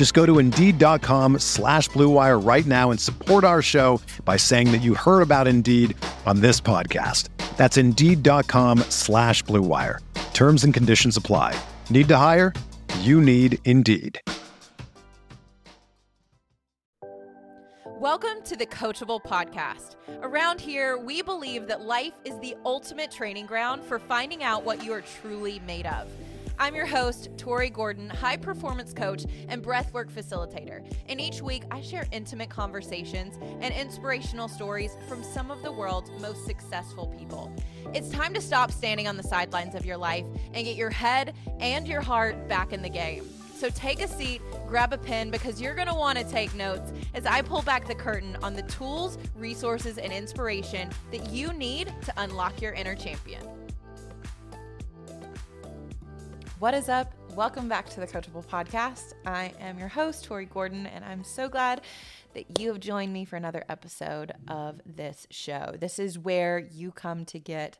Just go to Indeed.com slash BlueWire right now and support our show by saying that you heard about Indeed on this podcast. That's Indeed.com slash BlueWire. Terms and conditions apply. Need to hire? You need Indeed. Welcome to the Coachable Podcast. Around here, we believe that life is the ultimate training ground for finding out what you are truly made of. I'm your host, Tori Gordon, high performance coach and breathwork facilitator. And each week, I share intimate conversations and inspirational stories from some of the world's most successful people. It's time to stop standing on the sidelines of your life and get your head and your heart back in the game. So take a seat, grab a pen, because you're going to want to take notes as I pull back the curtain on the tools, resources, and inspiration that you need to unlock your inner champion. What is up? Welcome back to the Coachable Podcast. I am your host, Tori Gordon, and I'm so glad that you have joined me for another episode of this show. This is where you come to get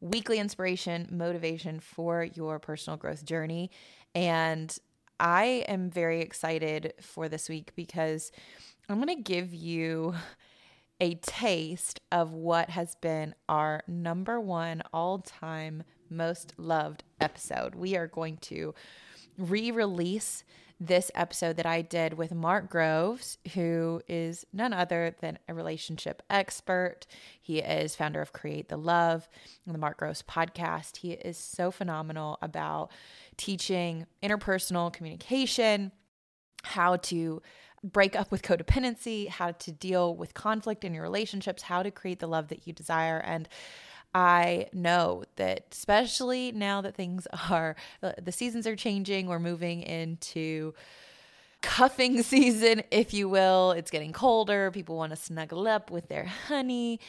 weekly inspiration, motivation for your personal growth journey. And I am very excited for this week because I'm going to give you a taste of what has been our number one all time most loved episode. We are going to re release this episode that I did with Mark Groves, who is none other than a relationship expert. He is founder of Create the Love and the Mark Groves podcast. He is so phenomenal about teaching interpersonal communication, how to break up with codependency, how to deal with conflict in your relationships, how to create the love that you desire. And I know that, especially now that things are, uh, the seasons are changing, we're moving into cuffing season, if you will. It's getting colder. People want to snuggle up with their honey.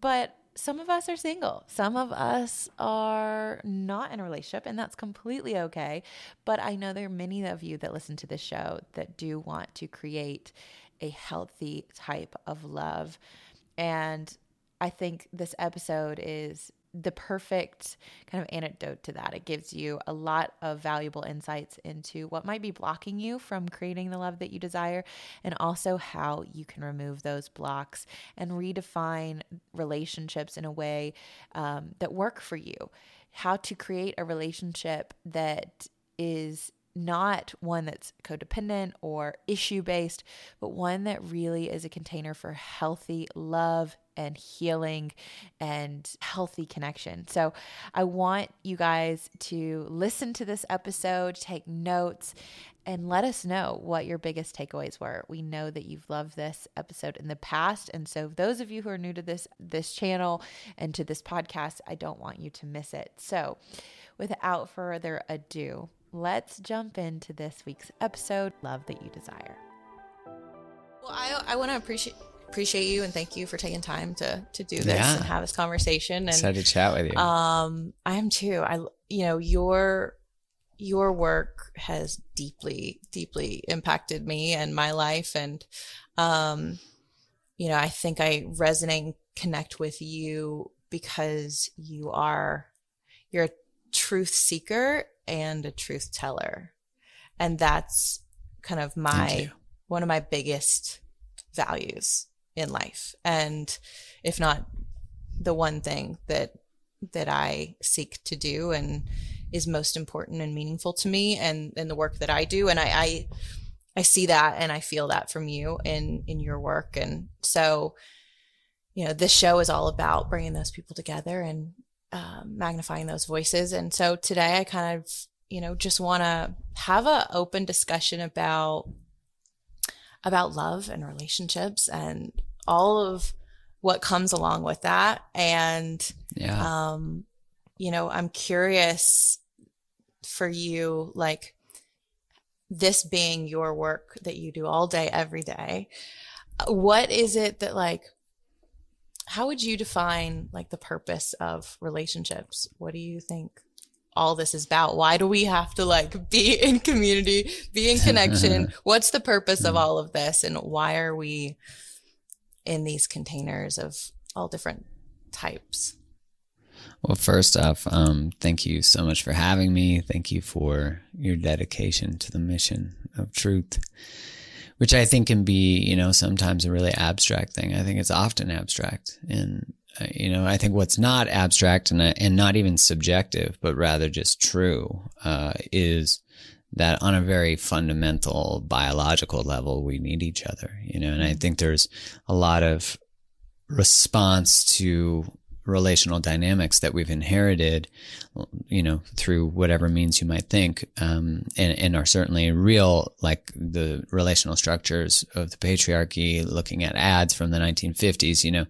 But some of us are single. Some of us are not in a relationship, and that's completely okay. But I know there are many of you that listen to this show that do want to create a healthy type of love. And I think this episode is the perfect kind of antidote to that. It gives you a lot of valuable insights into what might be blocking you from creating the love that you desire, and also how you can remove those blocks and redefine relationships in a way um, that work for you. How to create a relationship that is not one that's codependent or issue based, but one that really is a container for healthy love and healing and healthy connection. So I want you guys to listen to this episode, take notes, and let us know what your biggest takeaways were. We know that you've loved this episode in the past, and so those of you who are new to this this channel and to this podcast, I don't want you to miss it. So, without further ado, let's jump into this week's episode, Love That You Desire. Well, I I want to appreciate appreciate you and thank you for taking time to to do this Yeah. and have this conversation. And Excited to chat with you. um, I am too. I you know your your work has deeply deeply impacted me and my life, and um, you know I think I resonate and connect with you because you are you're a truth seeker and a truth teller, and that's kind of my one of my biggest values in life. And if not the one thing that that I seek to do and is most important and meaningful to me and and the work that I do. And I I, I see that and I feel that from you in in your work. And so you know, this show is all about bringing those people together and um, magnifying those voices. And so today I kind of, you know, just want to have a open discussion about about love and relationships and all of what comes along with that. And yeah. um, you know, I'm curious for you, like this being your work that you do all day, every day. What is it that like how would you define like the purpose of relationships? What do you think all this is about? Why do we have to like be in community, be in connection? What's the purpose of all of this? And why are we in these containers of all different types? Well, first off, um, thank you so much for having me. Thank you for your dedication to the mission of truth which I think can be, you know, sometimes a really abstract thing. I think it's often abstract. And, uh, you know, I think what's not abstract and, uh, and not even subjective, but rather just true, uh, is that on a very fundamental biological level, we need each other, you know, and I think there's a lot of response to relational dynamics that we've inherited, you know, through whatever means you might think, um, and, and, are certainly real, like the relational structures of the patriarchy, looking at ads from the 1950s, you know,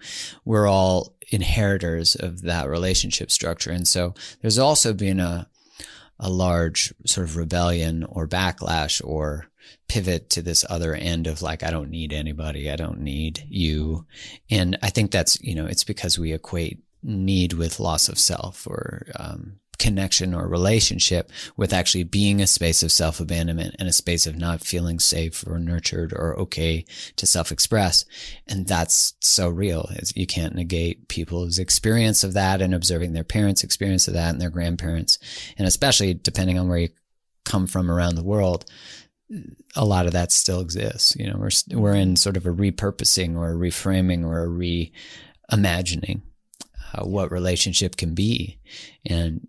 we're all inheritors of that relationship structure. And so there's also been a, a large sort of rebellion or backlash or pivot to this other end of like, I don't need anybody. I don't need you. And I think that's, you know, it's because we equate need with loss of self or um, connection or relationship with actually being a space of self abandonment and a space of not feeling safe or nurtured or okay to self express. And that's so real. You can't negate people's experience of that and observing their parents' experience of that and their grandparents. And especially depending on where you come from around the world, a lot of that still exists. You know, we're, we're in sort of a repurposing or a reframing or a reimagining uh, what relationship can be. And,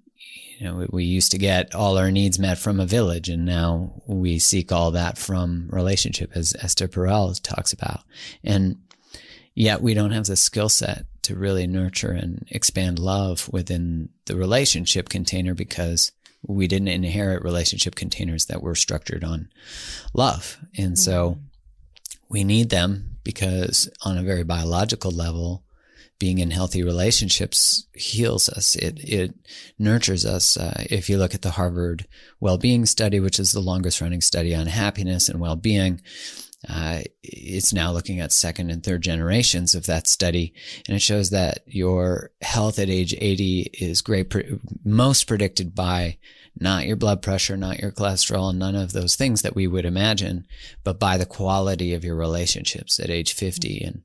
you know, we, we, used to get all our needs met from a village and now we seek all that from relationship as Esther Perel talks about. And yet we don't have the skill set to really nurture and expand love within the relationship container because we didn't inherit relationship containers that were structured on love. And so mm-hmm. we need them because on a very biological level, being in healthy relationships heals us. It, it nurtures us. Uh, if you look at the Harvard well-being study, which is the longest running study on happiness and well-being, uh, it's now looking at second and third generations of that study. And it shows that your health at age 80 is great, pre- most predicted by not your blood pressure, not your cholesterol, none of those things that we would imagine, but by the quality of your relationships at age 50. And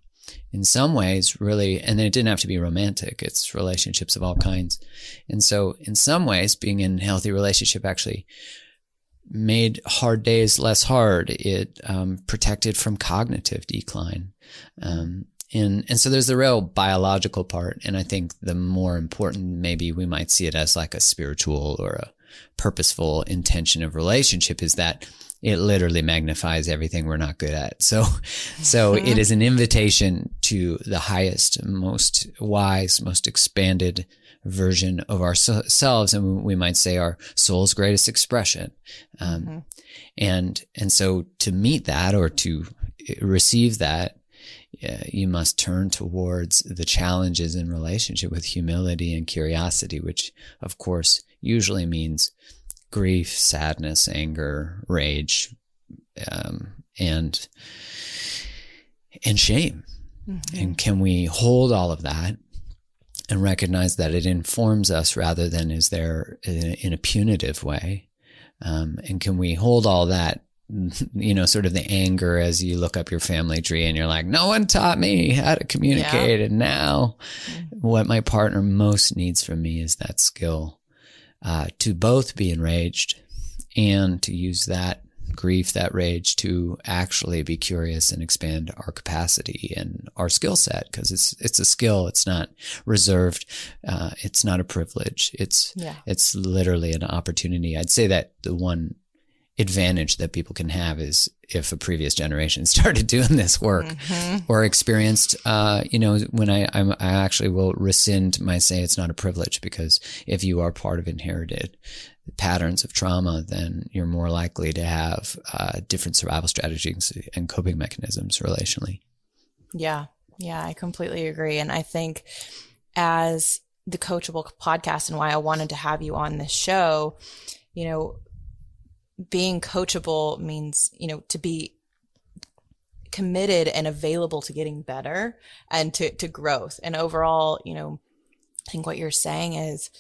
in some ways really and it didn't have to be romantic it's relationships of all kinds. And so in some ways being in a healthy relationship actually made hard days less hard. It um, protected from cognitive decline. Um, and and so there's the real biological part and i think the more important maybe we might see it as like a spiritual or a purposeful intention of relationship is that it literally magnifies everything we're not good at. So, so mm-hmm. it is an invitation to the highest, most wise, most expanded version of ourselves. And we might say our soul's greatest expression. Um, mm-hmm. and, and so to meet that or to receive that, you must turn towards the challenges in relationship with humility and curiosity, which of course usually means grief, sadness, anger, rage, um, and and shame. Mm-hmm. And can we hold all of that and recognize that it informs us rather than is there in a punitive way? Um, and can we hold all that, you know, sort of the anger as you look up your family tree and you're like, no one taught me how to communicate. Yeah. And now mm-hmm. what my partner most needs from me is that skill uh, to both be enraged and to use that grief, that rage to actually be curious and expand our capacity and our skill set because it's it's a skill. It's not reserved. Uh, it's not a privilege. It's yeah. it's literally an opportunity. I'd say that the one advantage that people can have is if a previous generation started doing this work mm-hmm. or experienced, uh, you know, when I, I'm, i actually will rescind my say it's not a privilege because if you are part of inherited patterns of trauma, then you're more likely to have uh, different survival strategies and coping mechanisms relationally. Yeah. Yeah. I completely agree. And I think as the coachable podcast and why I wanted to have you on this show, you know, being coachable means, you know, to be committed and available to getting better and to, to growth. And overall, you know, I think what you're saying is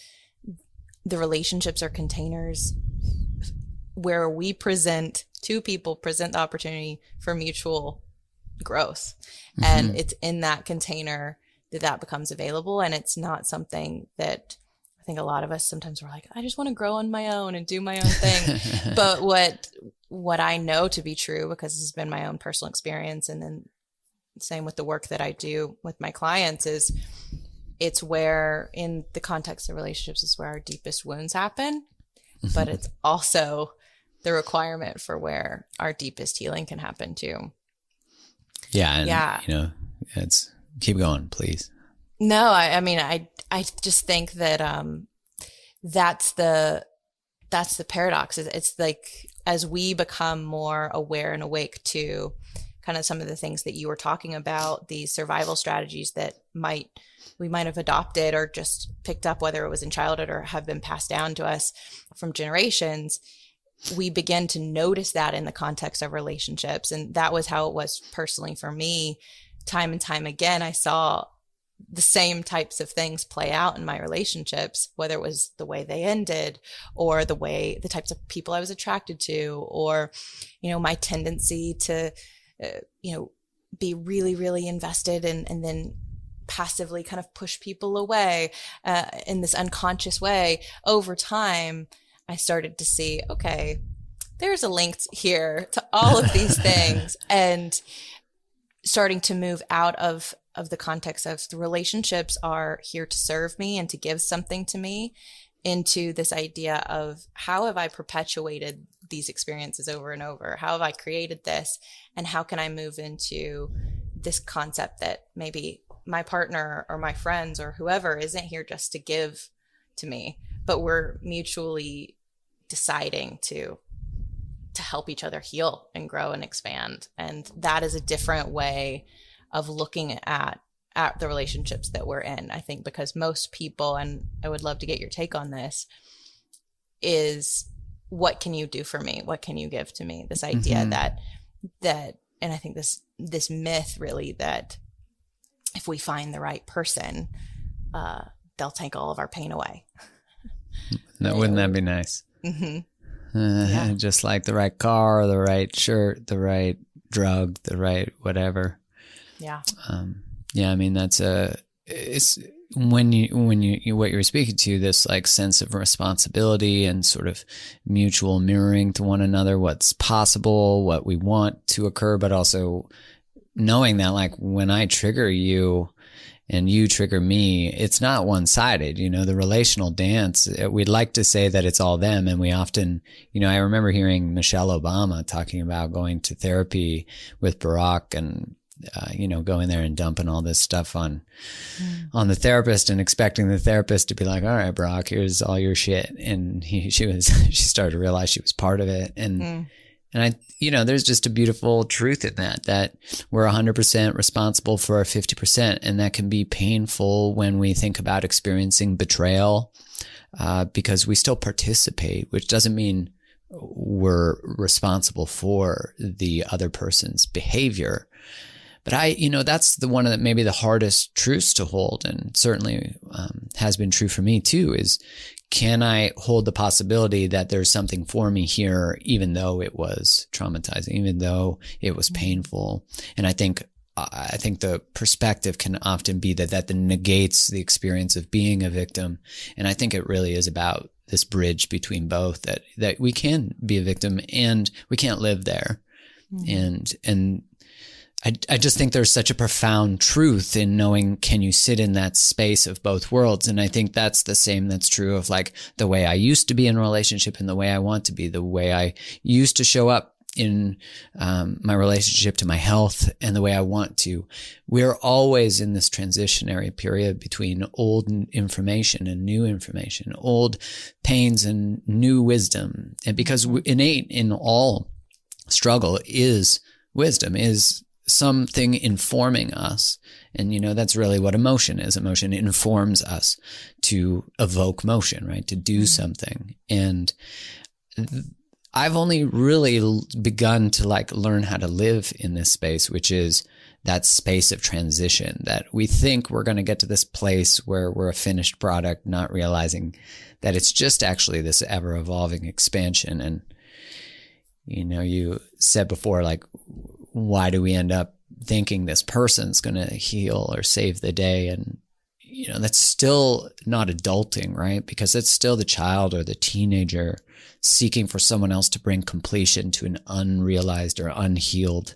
the relationships are containers where we present two people present the opportunity for mutual growth. Mm-hmm. And it's in that container that that becomes available. And it's not something that I think a lot of us sometimes we're like, I just want to grow on my own and do my own thing. but what what I know to be true, because this has been my own personal experience, and then same with the work that I do with my clients, is it's where in the context of relationships is where our deepest wounds happen. but it's also the requirement for where our deepest healing can happen too. Yeah. And, yeah. You know, it's keep going, please. No, I, I mean, I, I just think that, um, that's the, that's the paradox. It's like as we become more aware and awake to kind of some of the things that you were talking about, these survival strategies that might we might have adopted or just picked up, whether it was in childhood or have been passed down to us from generations, we begin to notice that in the context of relationships. And that was how it was personally for me. Time and time again, I saw the same types of things play out in my relationships, whether it was the way they ended or the way the types of people I was attracted to, or, you know, my tendency to, uh, you know, be really, really invested and, and then passively kind of push people away uh, in this unconscious way. Over time i started to see okay there's a link here to all of these things and starting to move out of of the context of the relationships are here to serve me and to give something to me into this idea of how have i perpetuated these experiences over and over how have i created this and how can i move into this concept that maybe my partner or my friends or whoever isn't here just to give to me, but we're mutually deciding to to help each other heal and grow and expand. And that is a different way of looking at at the relationships that we're in. I think because most people and I would love to get your take on this is what can you do for me? What can you give to me? This idea mm-hmm. that that and I think this this myth really that if we find the right person, uh, they'll take all of our pain away. That wouldn't that be nice? Mm-hmm. Uh, yeah. Just like the right car, the right shirt, the right drug, the right whatever. Yeah. Um, yeah. I mean, that's a, it's when you, when you, you, what you're speaking to, this like sense of responsibility and sort of mutual mirroring to one another, what's possible, what we want to occur, but also knowing that like when I trigger you and you trigger me, it's not one sided. You know, the relational dance, uh, we'd like to say that it's all them. And we often, you know, I remember hearing Michelle Obama talking about going to therapy with Barack and, uh, you know, going there and dumping all this stuff on, mm. on the therapist and expecting the therapist to be like, all right, Barack, here's all your shit. And he, she was, she started to realize she was part of it. And, mm. And I, you know, there's just a beautiful truth in that, that we're 100% responsible for our 50%. And that can be painful when we think about experiencing betrayal, uh, because we still participate, which doesn't mean we're responsible for the other person's behavior. But I, you know, that's the one that maybe the hardest truths to hold, and certainly um, has been true for me too. Is can I hold the possibility that there's something for me here, even though it was traumatizing, even though it was mm-hmm. painful? And I think I think the perspective can often be that that negates the experience of being a victim. And I think it really is about this bridge between both that, that we can be a victim and we can't live there. Mm-hmm. And, and I, I just think there's such a profound truth in knowing can you sit in that space of both worlds and i think that's the same that's true of like the way i used to be in relationship and the way i want to be the way i used to show up in um, my relationship to my health and the way I want to. We're always in this transitionary period between old information and new information, old pains and new wisdom. And because innate in all struggle is wisdom, is something informing us. And, you know, that's really what emotion is. Emotion informs us to evoke motion, right? To do mm-hmm. something. And I've only really begun to like learn how to live in this space, which is that space of transition that we think we're going to get to this place where we're a finished product, not realizing that it's just actually this ever evolving expansion. And, you know, you said before, like, why do we end up thinking this person's going to heal or save the day? And, you know, that's still not adulting, right? Because it's still the child or the teenager seeking for someone else to bring completion to an unrealized or unhealed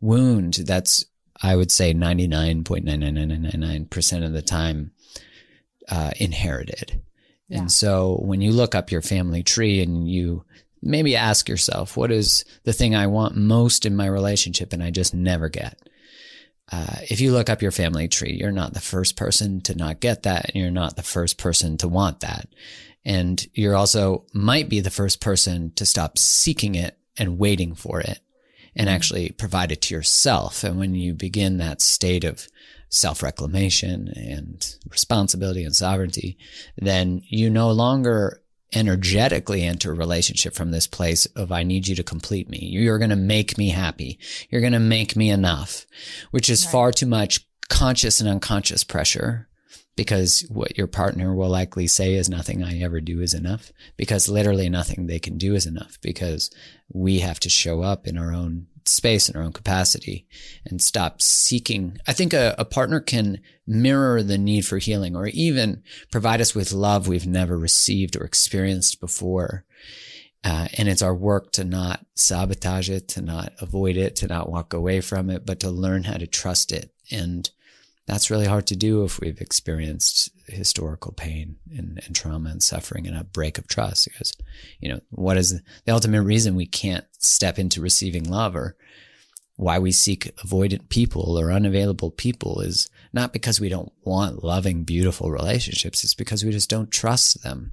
wound that's I would say 99.99999% of the time uh, inherited. Yeah. And so when you look up your family tree and you maybe ask yourself, what is the thing I want most in my relationship and I just never get? Uh, if you look up your family tree, you're not the first person to not get that, and you're not the first person to want that. And you're also might be the first person to stop seeking it and waiting for it and mm-hmm. actually provide it to yourself. And when you begin that state of self reclamation and responsibility and sovereignty, then you no longer energetically enter a relationship from this place of I need you to complete me. You're going to make me happy. You're going to make me enough, which is right. far too much conscious and unconscious pressure because what your partner will likely say is nothing I ever do is enough because literally nothing they can do is enough because we have to show up in our own space in our own capacity and stop seeking. I think a, a partner can mirror the need for healing or even provide us with love we've never received or experienced before. Uh, and it's our work to not sabotage it, to not avoid it, to not walk away from it, but to learn how to trust it and that's really hard to do if we've experienced historical pain and, and, trauma and suffering and a break of trust because you know what is the ultimate reason we can't step into receiving love or why we seek avoidant people or unavailable people is not because we don't want loving beautiful relationships. It's because we just don't trust them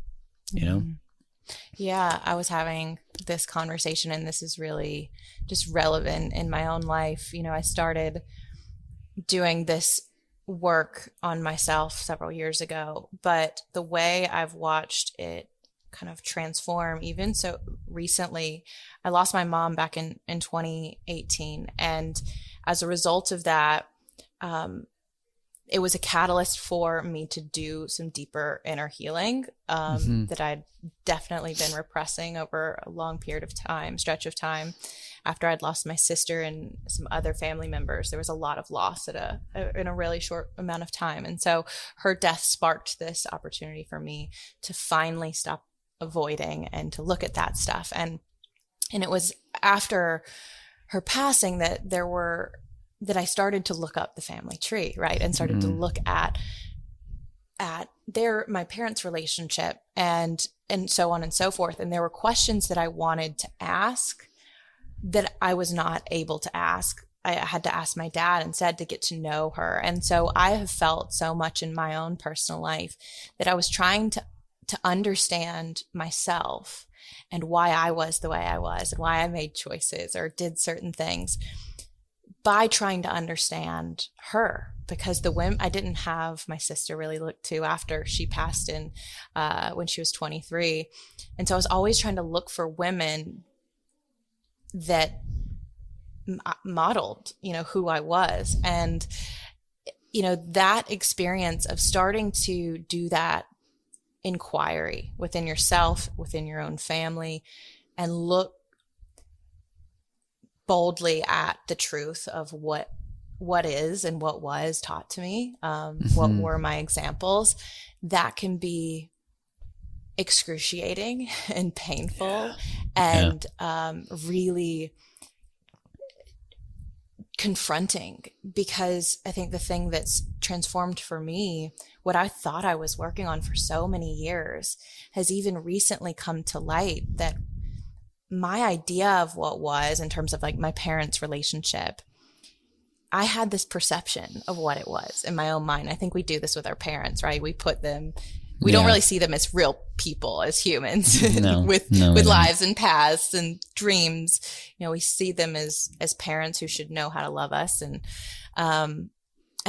you know? Mm-hmm. yeah i was having this conversation and this is really just relevant in my own life. You know i started doing this work on myself several years ago, but the way I've watched it kind of transform even so recently i lost my mom back in in 2018 and as a result of that um, it was a catalyst for me to do some deeper inner healing um, mm-hmm. that i'd definitely been repressing over a long period of time stretch of time after I'd lost my sister and some other family members, there was a lot of loss at a, a in a really short amount of time. And so her death sparked this opportunity for me to finally stop avoiding and to look at that stuff. And and it was after her passing that there were that I started to look up the family tree, right? And started mm-hmm. to look at at their my parents' relationship and and so on and so forth. And there were questions that I wanted to ask that I was not able to ask. I had to ask my dad instead to get to know her. And so I have felt so much in my own personal life that I was trying to to understand myself and why I was the way I was and why I made choices or did certain things by trying to understand her because the women I didn't have my sister really look to after she passed in uh, when she was 23 and so I was always trying to look for women that modeled, you know, who I was. And, you know, that experience of starting to do that inquiry within yourself, within your own family, and look boldly at the truth of what what is and what was taught to me um, mm-hmm. what were my examples that can be excruciating and painful yeah. and yeah. Um, really confronting because I think the thing that's transformed for me, what I thought I was working on for so many years, has even recently come to light that my idea of what was in terms of like my parents' relationship I had this perception of what it was in my own mind. I think we do this with our parents, right? We put them, we yeah. don't really see them as real people, as humans no, with, no, with lives and paths and dreams. You know, we see them as, as parents who should know how to love us. And, um,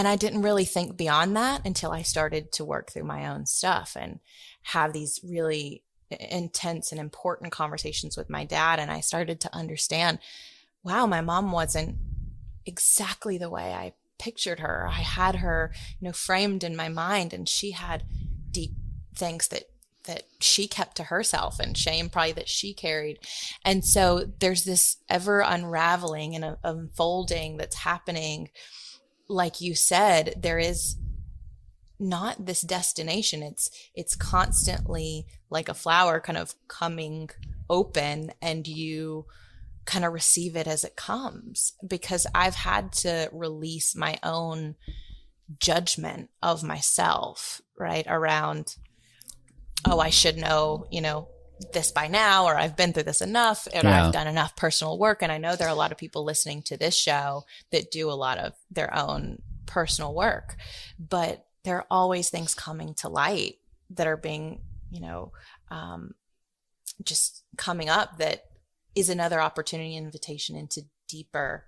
and I didn't really think beyond that until I started to work through my own stuff and have these really intense and important conversations with my dad. And I started to understand, wow, my mom wasn't exactly the way I pictured her. I had her, you know, framed in my mind and she had deep things that that she kept to herself and shame probably that she carried. And so there's this ever unraveling and uh, unfolding that's happening. Like you said, there is not this destination. It's, it's constantly like a flower kind of coming open and you kind of receive it as it comes because I've had to release my own judgment of myself, right? Around, oh, I should know, you know, this by now, or I've been through this enough, and yeah. I've done enough personal work. And I know there are a lot of people listening to this show that do a lot of their own personal work, but there are always things coming to light that are being, you know, um, just coming up that is another opportunity invitation into deeper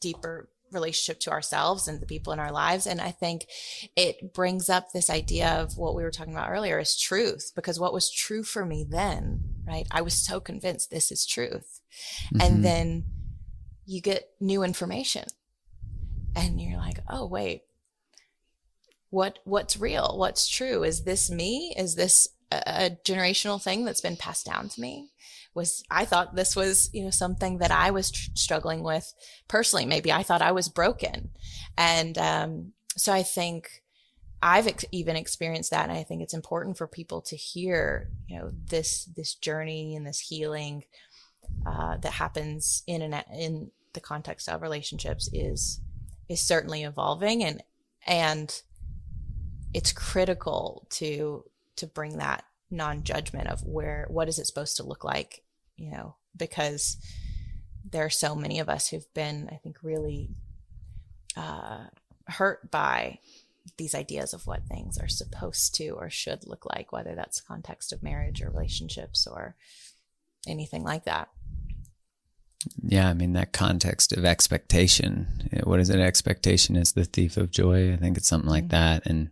deeper relationship to ourselves and the people in our lives. And i think it brings up this idea of what we were talking about earlier is truth because what was true for me then right? I was so convinced this is truth. Mm-hmm. and then you get new information and you're like oh wait what what's real? What's true? Is this me? Is this a, a generational thing that's been passed down to me was I thought this was, you know, something that I was tr- struggling with personally. Maybe I thought I was broken. And um, so I think I've ex- even experienced that. And I think it's important for people to hear, you know, this, this journey and this healing uh, that happens in and in the context of relationships is, is certainly evolving and, and it's critical to, to bring that non-judgment of where what is it supposed to look like you know because there are so many of us who've been i think really uh, hurt by these ideas of what things are supposed to or should look like whether that's context of marriage or relationships or anything like that. Yeah i mean that context of expectation what is it? Expectation is the thief of joy. I think it's something like mm-hmm. that. And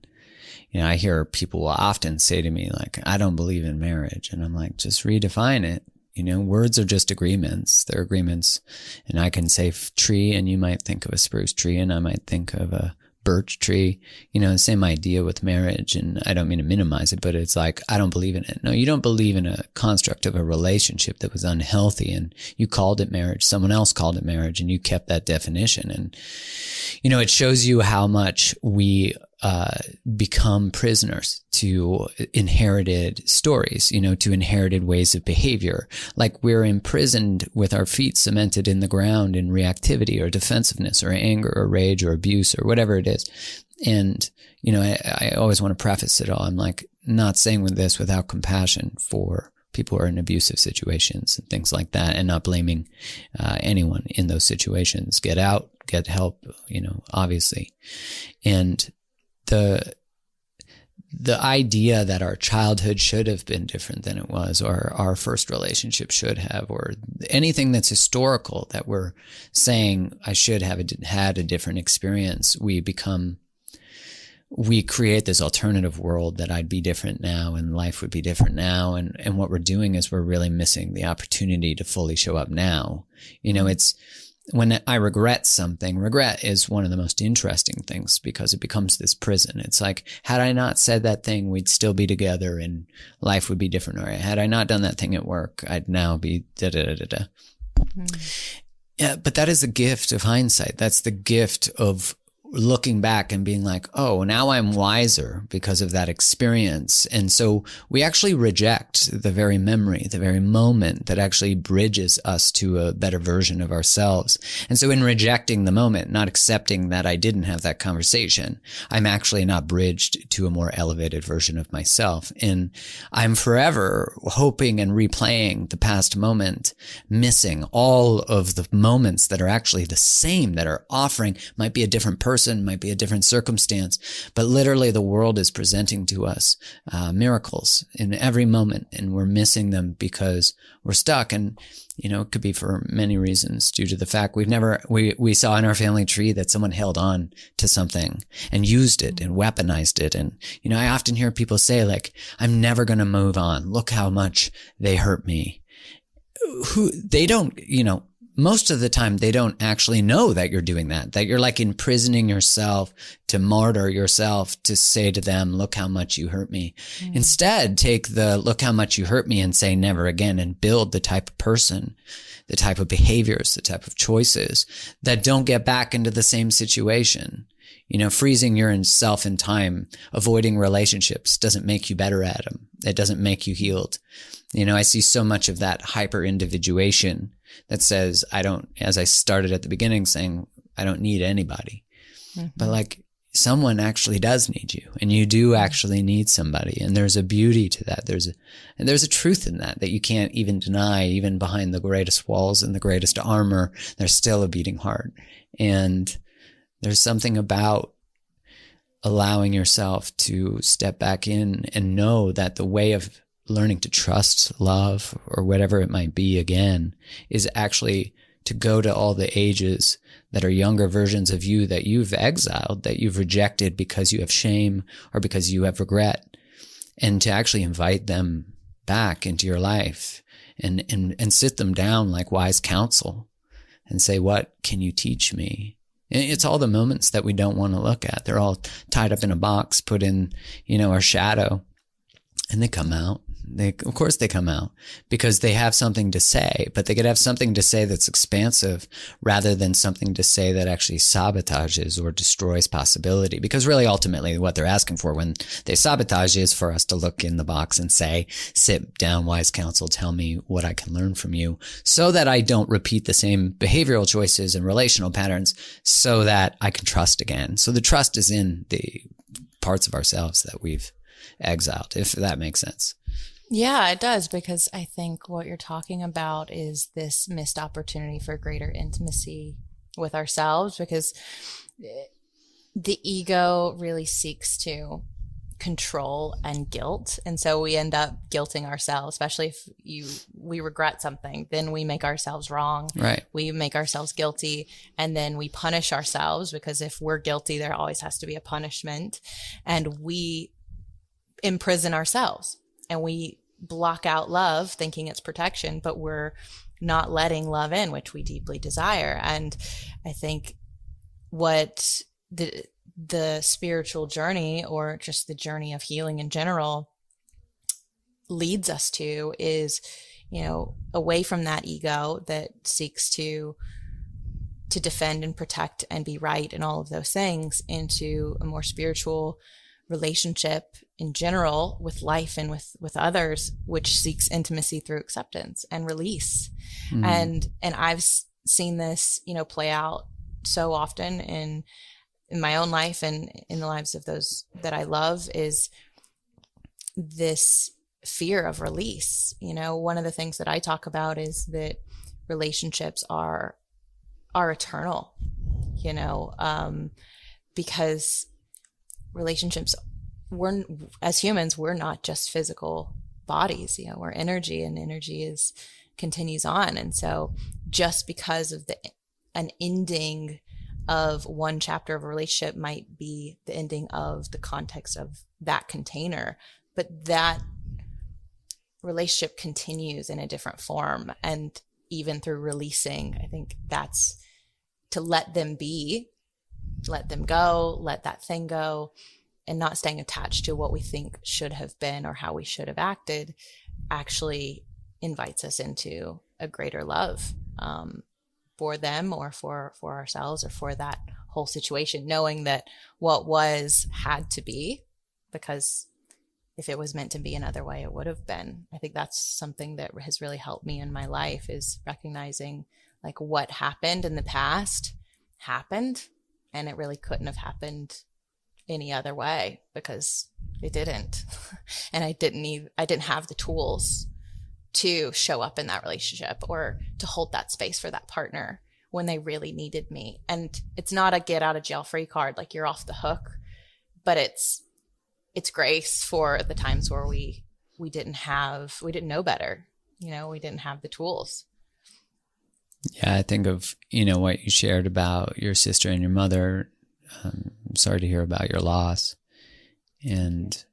you know, I hear people will often say to me, like, I don't believe in marriage. And I'm like, just redefine it. You know, words are just agreements. They're agreements. And I can say tree and you might think of a spruce tree and I might think of a birch tree, you know, same idea with marriage. And I don't mean to minimize it, but it's like, I don't believe in it. No, you don't believe in a construct of a relationship that was unhealthy and you called it marriage. Someone else called it marriage and you kept that definition. And, you know, it shows you how much we uh, become prisoners to inherited stories, you know, to inherited ways of behavior. Like we're imprisoned with our feet cemented in the ground in reactivity or defensiveness or anger or rage or abuse or whatever it is. And, you know, I, I always want to preface it all. I'm like, not saying with this without compassion for people who are in abusive situations and things like that and not blaming uh, anyone in those situations. Get out, get help, you know, obviously. And the the idea that our childhood should have been different than it was, or our first relationship should have, or anything that's historical that we're saying I should have had a different experience, we become, we create this alternative world that I'd be different now and life would be different now. And, and what we're doing is we're really missing the opportunity to fully show up now. You know, mm-hmm. it's, when I regret something, regret is one of the most interesting things because it becomes this prison. It's like, had I not said that thing, we'd still be together and life would be different. Or had I not done that thing at work, I'd now be da da da da da. Mm. Yeah, but that is the gift of hindsight. That's the gift of looking back and being like, oh, now I'm wiser because of that experience. And so we actually reject the very memory, the very moment that actually bridges us to a better version of ourselves. And so in rejecting the moment, not accepting that I didn't have that conversation, I'm actually not bridged to a more elevated version of myself. And I'm forever hoping and replaying the past moment, missing all of the moments that are actually the same, that are offering, might be a different person person, might be a different circumstance, but literally the world is presenting to us uh, miracles in every moment, and we're missing them because we're stuck. And you know, it could be for many reasons due to the fact we've never we we saw in our family tree that someone held on to something and used it and weaponized it. And you know, I often hear people say like, "I'm never going to move on. Look how much they hurt me." Who they don't, you know, most of the time they don't actually know that you're doing that, that you're like imprisoning yourself to martyr yourself to say to them, look how much you hurt me. Mm. Instead, take the look how much you hurt me and say never again and build the type of person, the type of behaviors, the type of choices that don't get back into the same situation. You know, freezing yourself in time, avoiding relationships doesn't make you better at them. It doesn't make you healed. You know, I see so much of that hyper individuation that says, I don't, as I started at the beginning saying, I don't need anybody. Mm-hmm. But like someone actually does need you and you do mm-hmm. actually need somebody. And there's a beauty to that. There's a, and there's a truth in that, that you can't even deny, even behind the greatest walls and the greatest armor, there's still a beating heart. And there's something about allowing yourself to step back in and know that the way of learning to trust love or whatever it might be again is actually to go to all the ages that are younger versions of you that you've exiled, that you've rejected because you have shame or because you have regret and to actually invite them back into your life and, and, and sit them down like wise counsel and say, what can you teach me? It's all the moments that we don't want to look at. They're all tied up in a box, put in, you know, our shadow and they come out they, of course they come out because they have something to say, but they could have something to say that's expansive rather than something to say that actually sabotages or destroys possibility. Because really, ultimately, what they're asking for when they sabotage is for us to look in the box and say, sit down, wise counsel, tell me what I can learn from you so that I don't repeat the same behavioral choices and relational patterns so that I can trust again. So the trust is in the parts of ourselves that we've exiled, if that makes sense. Yeah, it does because I think what you're talking about is this missed opportunity for greater intimacy with ourselves because eh, the ego really seeks to control and guilt and so we end up guilting ourselves especially if you we regret something then we make ourselves wrong right. we make ourselves guilty and then we punish ourselves because if we're guilty there always has to be a punishment and we imprison ourselves and we block out love thinking it's protection, but we're not letting love in, which we deeply desire. And I think what the the spiritual journey or just the journey of healing in general leads us to is you know away from that ego that seeks to to defend and protect and be right and all of those things into a more spiritual relationship in general with life and with with others which seeks intimacy through acceptance and release mm. and and i've seen this you know play out so often in in my own life and in the lives of those that i love is this fear of release you know one of the things that i talk about is that relationships are are eternal you know um because relationships we're as humans we're not just physical bodies you know we're energy and energy is continues on. And so just because of the an ending of one chapter of a relationship might be the ending of the context of that container but that relationship continues in a different form. And even through releasing i think that's to let them be let them go, let that thing go, and not staying attached to what we think should have been or how we should have acted actually invites us into a greater love um, for them or for for ourselves or for that whole situation, knowing that what was had to be because if it was meant to be another way, it would have been. I think that's something that has really helped me in my life is recognizing like what happened in the past happened and it really couldn't have happened any other way because it didn't. and I didn't even, I didn't have the tools to show up in that relationship or to hold that space for that partner when they really needed me. And it's not a get out of jail free card, like you're off the hook, but it's, it's grace for the times where we, we didn't have, we didn't know better. You know, we didn't have the tools. Yeah, I think of, you know, what you shared about your sister and your mother. Um, sorry to hear about your loss. And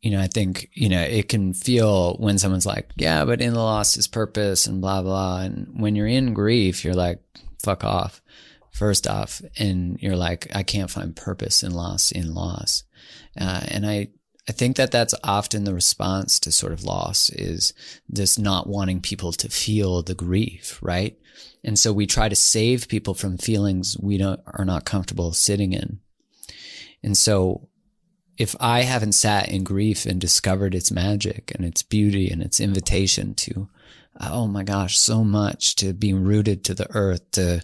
you know, I think, you know, it can feel when someone's like, yeah, but in the loss is purpose and blah, blah. And when you're in grief, you're like, fuck off, first off. And you're like, I can't find purpose in loss, in loss. Uh, and I, I think that that's often the response to sort of loss is this not wanting people to feel the grief, right? And so we try to save people from feelings we don't, are not comfortable sitting in. And so if I haven't sat in grief and discovered its magic and its beauty and its invitation to, oh my gosh, so much to being rooted to the earth, to,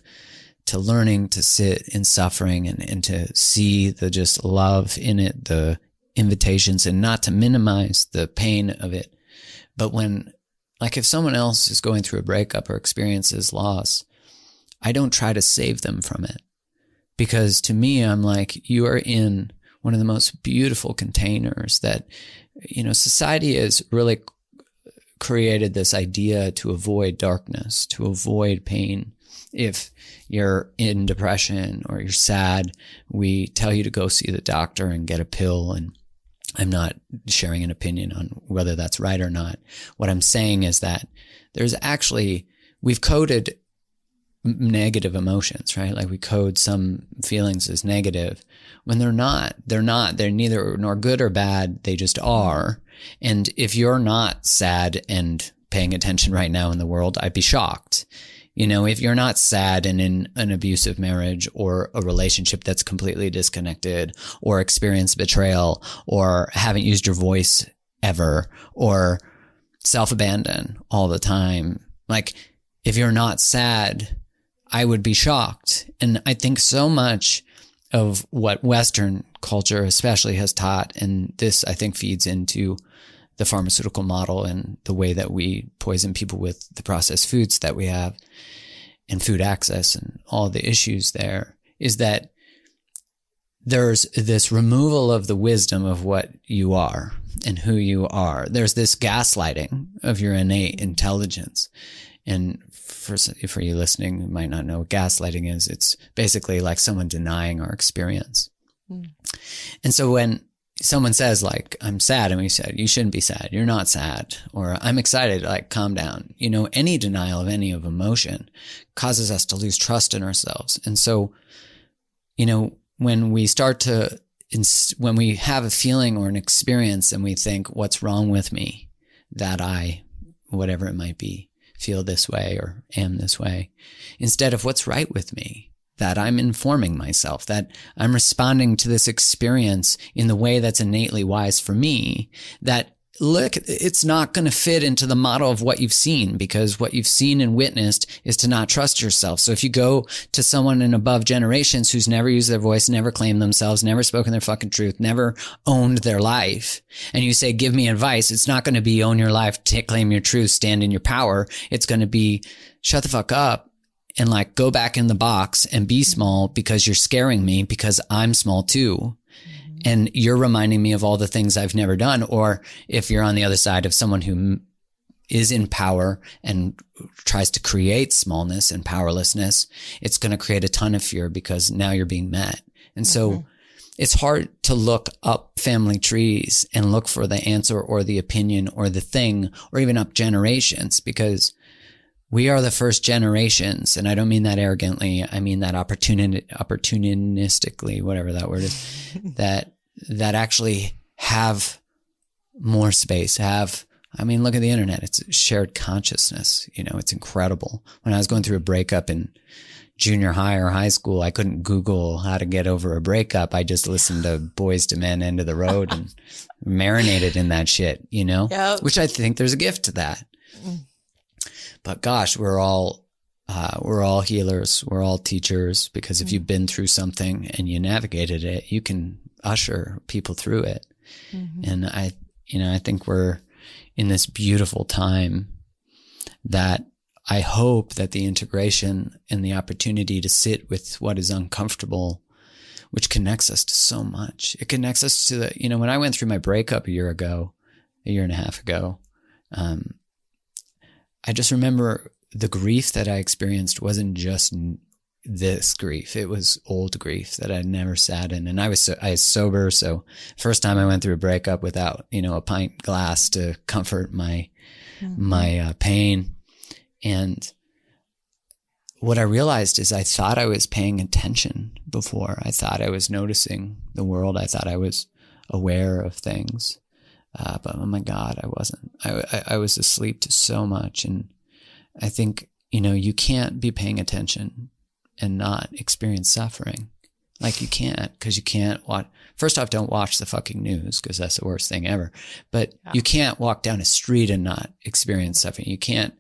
to learning to sit in suffering and, and to see the just love in it, the invitations and not to minimize the pain of it. But when, like if someone else is going through a breakup or experiences loss, I don't try to save them from it because to me, I'm like, you are in one of the most beautiful containers that, you know, society has really created this idea to avoid darkness, to avoid pain. If you're in depression or you're sad, we tell you to go see the doctor and get a pill. And I'm not sharing an opinion on whether that's right or not. What I'm saying is that there's actually, we've coded negative emotions, right? Like we code some feelings as negative when they're not. They're not. They're neither nor good or bad. They just are. And if you're not sad and paying attention right now in the world, I'd be shocked. You know, if you're not sad and in an abusive marriage or a relationship that's completely disconnected or experience betrayal or haven't used your voice ever or self abandon all the time, like if you're not sad, I would be shocked. And I think so much of what Western culture especially has taught, and this I think feeds into the pharmaceutical model and the way that we poison people with the processed foods that we have and food access and all the issues there is that there's this removal of the wisdom of what you are and who you are. There's this gaslighting of your innate intelligence. And for, for you listening who might not know what gaslighting is, it's basically like someone denying our experience. Mm. And so when someone says like, I'm sad, and we said, you shouldn't be sad. You're not sad. Or I'm excited, like calm down. You know, any denial of any of emotion causes us to lose trust in ourselves. And so, you know, when we start to, when we have a feeling or an experience and we think, what's wrong with me that I, whatever it might be, feel this way or am this way instead of what's right with me that I'm informing myself, that I'm responding to this experience in the way that's innately wise for me, that look, it's not going to fit into the model of what you've seen because what you've seen and witnessed is to not trust yourself. So if you go to someone in above generations who's never used their voice, never claimed themselves, never spoken their fucking truth, never owned their life, and you say, give me advice, it's not going to be own your life, take claim your truth, stand in your power. It's going to be shut the fuck up and like go back in the box and be small because you're scaring me because I'm small too and you're reminding me of all the things I've never done. Or if you're on the other side of someone who is in power and tries to create smallness and powerlessness, it's going to create a ton of fear because now you're being met. And so mm-hmm. it's hard to look up family trees and look for the answer or the opinion or the thing or even up generations because we are the first generations, and I don't mean that arrogantly. I mean that opportuni- opportunistically, whatever that word is, that that actually have more space, have I mean, look at the internet. It's shared consciousness. You know, it's incredible. When I was going through a breakup in junior high or high school, I couldn't Google how to get over a breakup. I just listened to Boyz II Men End of the Road and marinated in that shit, you know? Yep. Which I think there's a gift to that. Mm. But gosh, we're all uh, we're all healers. We're all teachers because if you've been through something and you navigated it, you can usher people through it. Mhm. And I, you know, I think we're in this beautiful time that I hope that the integration and the opportunity to sit with what is uncomfortable, which connects us to so much. It connects us to the, you know, when I went through my breakup a year ago, a year and a half ago, um, I just remember the grief that I experienced wasn't just this grief. It was old grief that I'd never sat in. And I was, so, I was sober. So first time I went through a breakup without, you know, a pint glass to comfort my, my uh, pain. And what I realized is I thought I was paying attention before. I thought I was noticing the world. I thought I was aware of things. Uh, but oh my God, I wasn't. I, I, I was asleep to so much. And I think, you know, you can't be paying attention and not experience suffering. Like you can't, because you can't watch. First off, don't watch the fucking news because that's the worst thing ever. But Yeah. you can't walk down a street and not experience suffering. You can't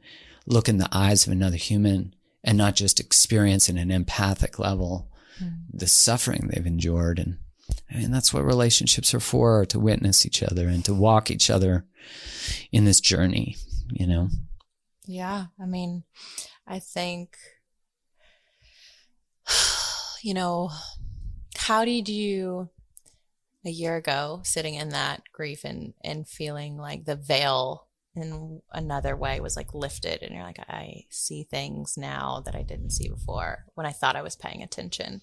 look in the eyes of another human and not just experience in an empathic level the suffering they've endured. And I mean, that's what relationships are for, to witness each other and to walk each other in this journey, you know? Yeah, I mean, I think, you know, how did you, a year ago, sitting in that grief and, and feeling like the veil in another way was like lifted, and you're like, I see things now that I didn't see before when I thought I was paying attention.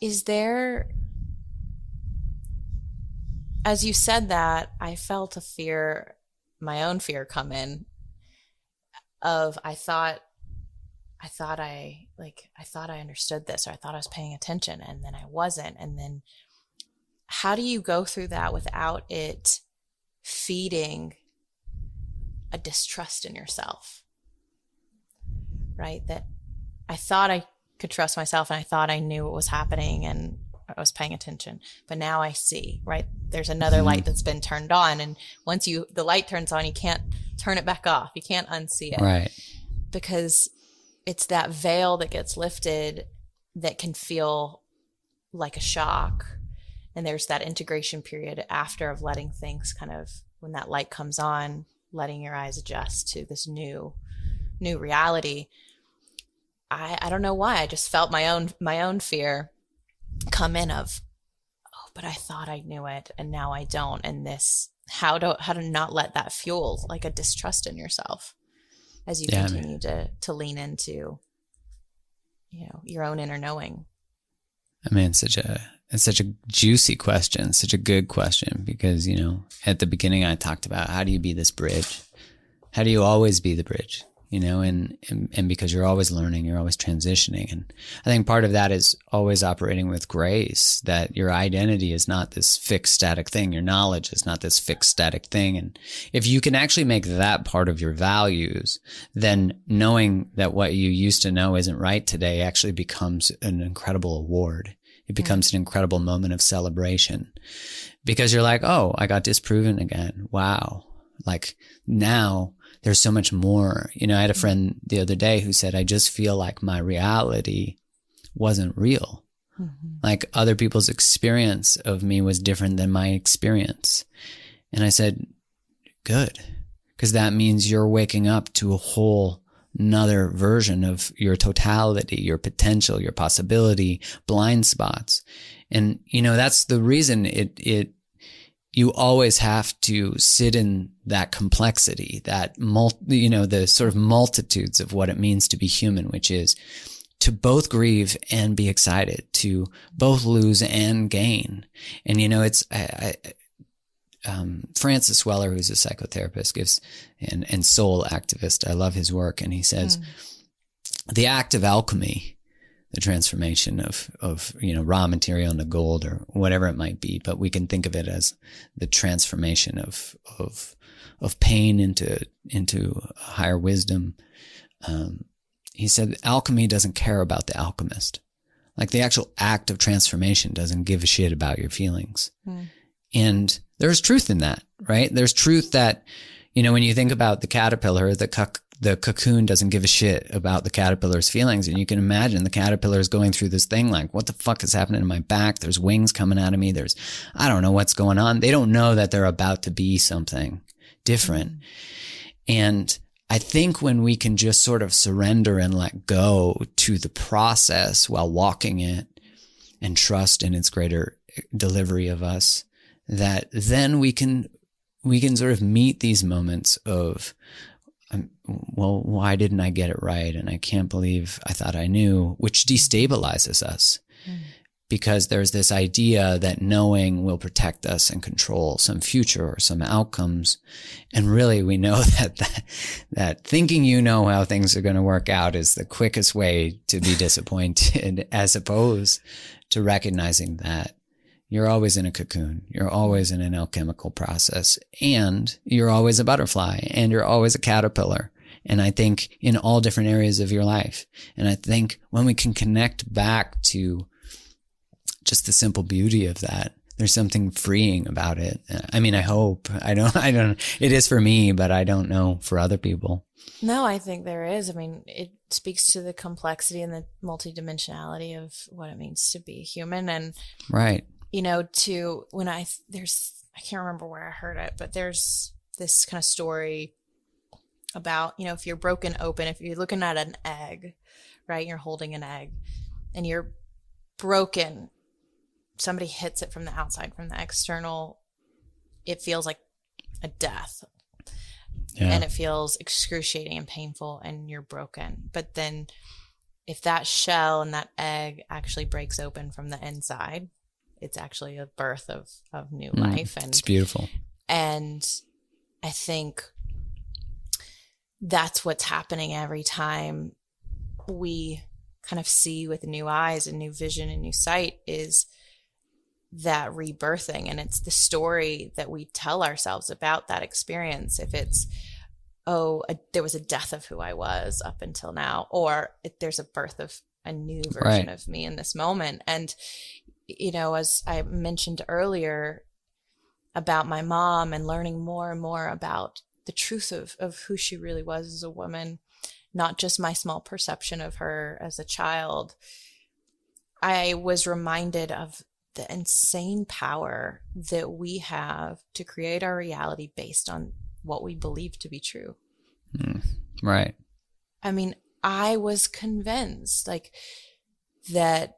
Is there, as you said that, I felt a fear, my own fear come in of I thought I thought I like I thought I understood this or I thought I was paying attention and then I wasn't. And then how do you go through that without it feeding a distrust in yourself? Right? That I thought I could trust myself and I thought I knew what was happening and I was paying attention. But now I see right? There's another Mhm. light that's been turned on and once you the light turns on you can't turn it back off. You can't unsee it. Right. because it's that veil that gets lifted that can feel like a shock. And there's that integration period after of letting things kind of when that light comes on letting your eyes adjust to this new new reality i i don't know why i just felt my own my own fear come in of oh but i thought i knew it and now i don't and this how to how to not let that fuel like a distrust in yourself as you Yeah, I mean- continue to to lean into you know your own inner knowing I mean, it's such a it's such a juicy question, such a good question because you know at the beginning I talked about how do you be this bridge? How do you always be the bridge? You know, and and, and because you're always learning, you're always transitioning, and I think part of that is always operating with grace. That your identity is not this fixed static thing. Your knowledge is not this fixed static thing, and if you can actually make that part of your values, then knowing that what you used to know isn't right today actually becomes an incredible award. It becomes an incredible moment of celebration because you're like, oh, I got disproven again. Wow. Like now there's so much more. You know, I had a mm-hmm. friend the other day who said, I just feel like my reality wasn't real. Mm-hmm. Like other people's experience of me was different than my experience. And I said, good. Cause that means you're waking up to a whole another version of your totality, your potential, your possibility, blind spots. And, you know, that's the reason it, it, you always have to sit in that complexity, that mul, you know, the sort of multitudes of what it means to be human, which is to both grieve and be excited, to both lose and gain. And, you know, it's, I, I um, Francis Weller, who's a psychotherapist, gives and, and soul activist. I love his work, and he says the act of alchemy, the transformation of of you know raw material into gold or whatever it might be, but we can think of it as the transformation of of of pain into into higher wisdom. Um, he said alchemy doesn't care about the alchemist. Like the actual act of transformation doesn't give a shit about your feelings. Mm. And there's truth in that, right? There's truth that, you know, when you think about the caterpillar, the cuck, the cocoon doesn't give a shit about the caterpillar's feelings. And you can imagine the caterpillar is going through this thing like, what the fuck is happening in my back? There's wings coming out of me. There's, I don't know what's going on. They don't know that they're about to be something different. And I think when we can just sort of surrender and let go to the process while walking it and trust in its greater delivery of us, that then we can, we can sort of meet these moments of, well, why didn't I get it right? And I can't believe I thought I knew, which destabilizes us. Mm because there's this idea that knowing will protect us and control some future or some outcomes. And really we know that, that, that thinking you know how things are going to work out is the quickest way to be disappointed as opposed to recognizing that you're always in a cocoon. You're always in an alchemical process and you're always a butterfly and you're always a caterpillar. And I think in all different areas of your life. And I think when we can connect back to just the simple beauty of that. There's something freeing about it. I mean, I hope. I don't, I don't, it is for me, but I don't know for other people. No, I think there is. I mean, it speaks to the complexity and the multidimensionality of what it means to be human. And, right. You know, to when I, there's, I can't remember where I heard it, but there's this kind of story about, you know, if you're broken open, if you're looking at an egg, right, you're holding an egg and you're broken somebody hits it from the outside, from the external, it feels like a death. Yeah. And it feels excruciating and painful, and you're broken. But then, if that shell and that egg actually breaks open from the inside, it's actually a birth of of new mm, life, and it's beautiful. And I think that's what's happening every time we kind of see with new eyes and new vision and new sight is that rebirthing and it's the story that we tell ourselves about that experience if it's oh a, there was a death of who i was up until now or there's a birth of a new version right. of me in this moment and you know as i mentioned earlier about my mom and learning more and more about the truth of of who she really was as a woman not just my small perception of her as a child I was reminded of the insane power that we have to create our reality based on what we believe to be true. Mm, right. I mean, I was convinced like that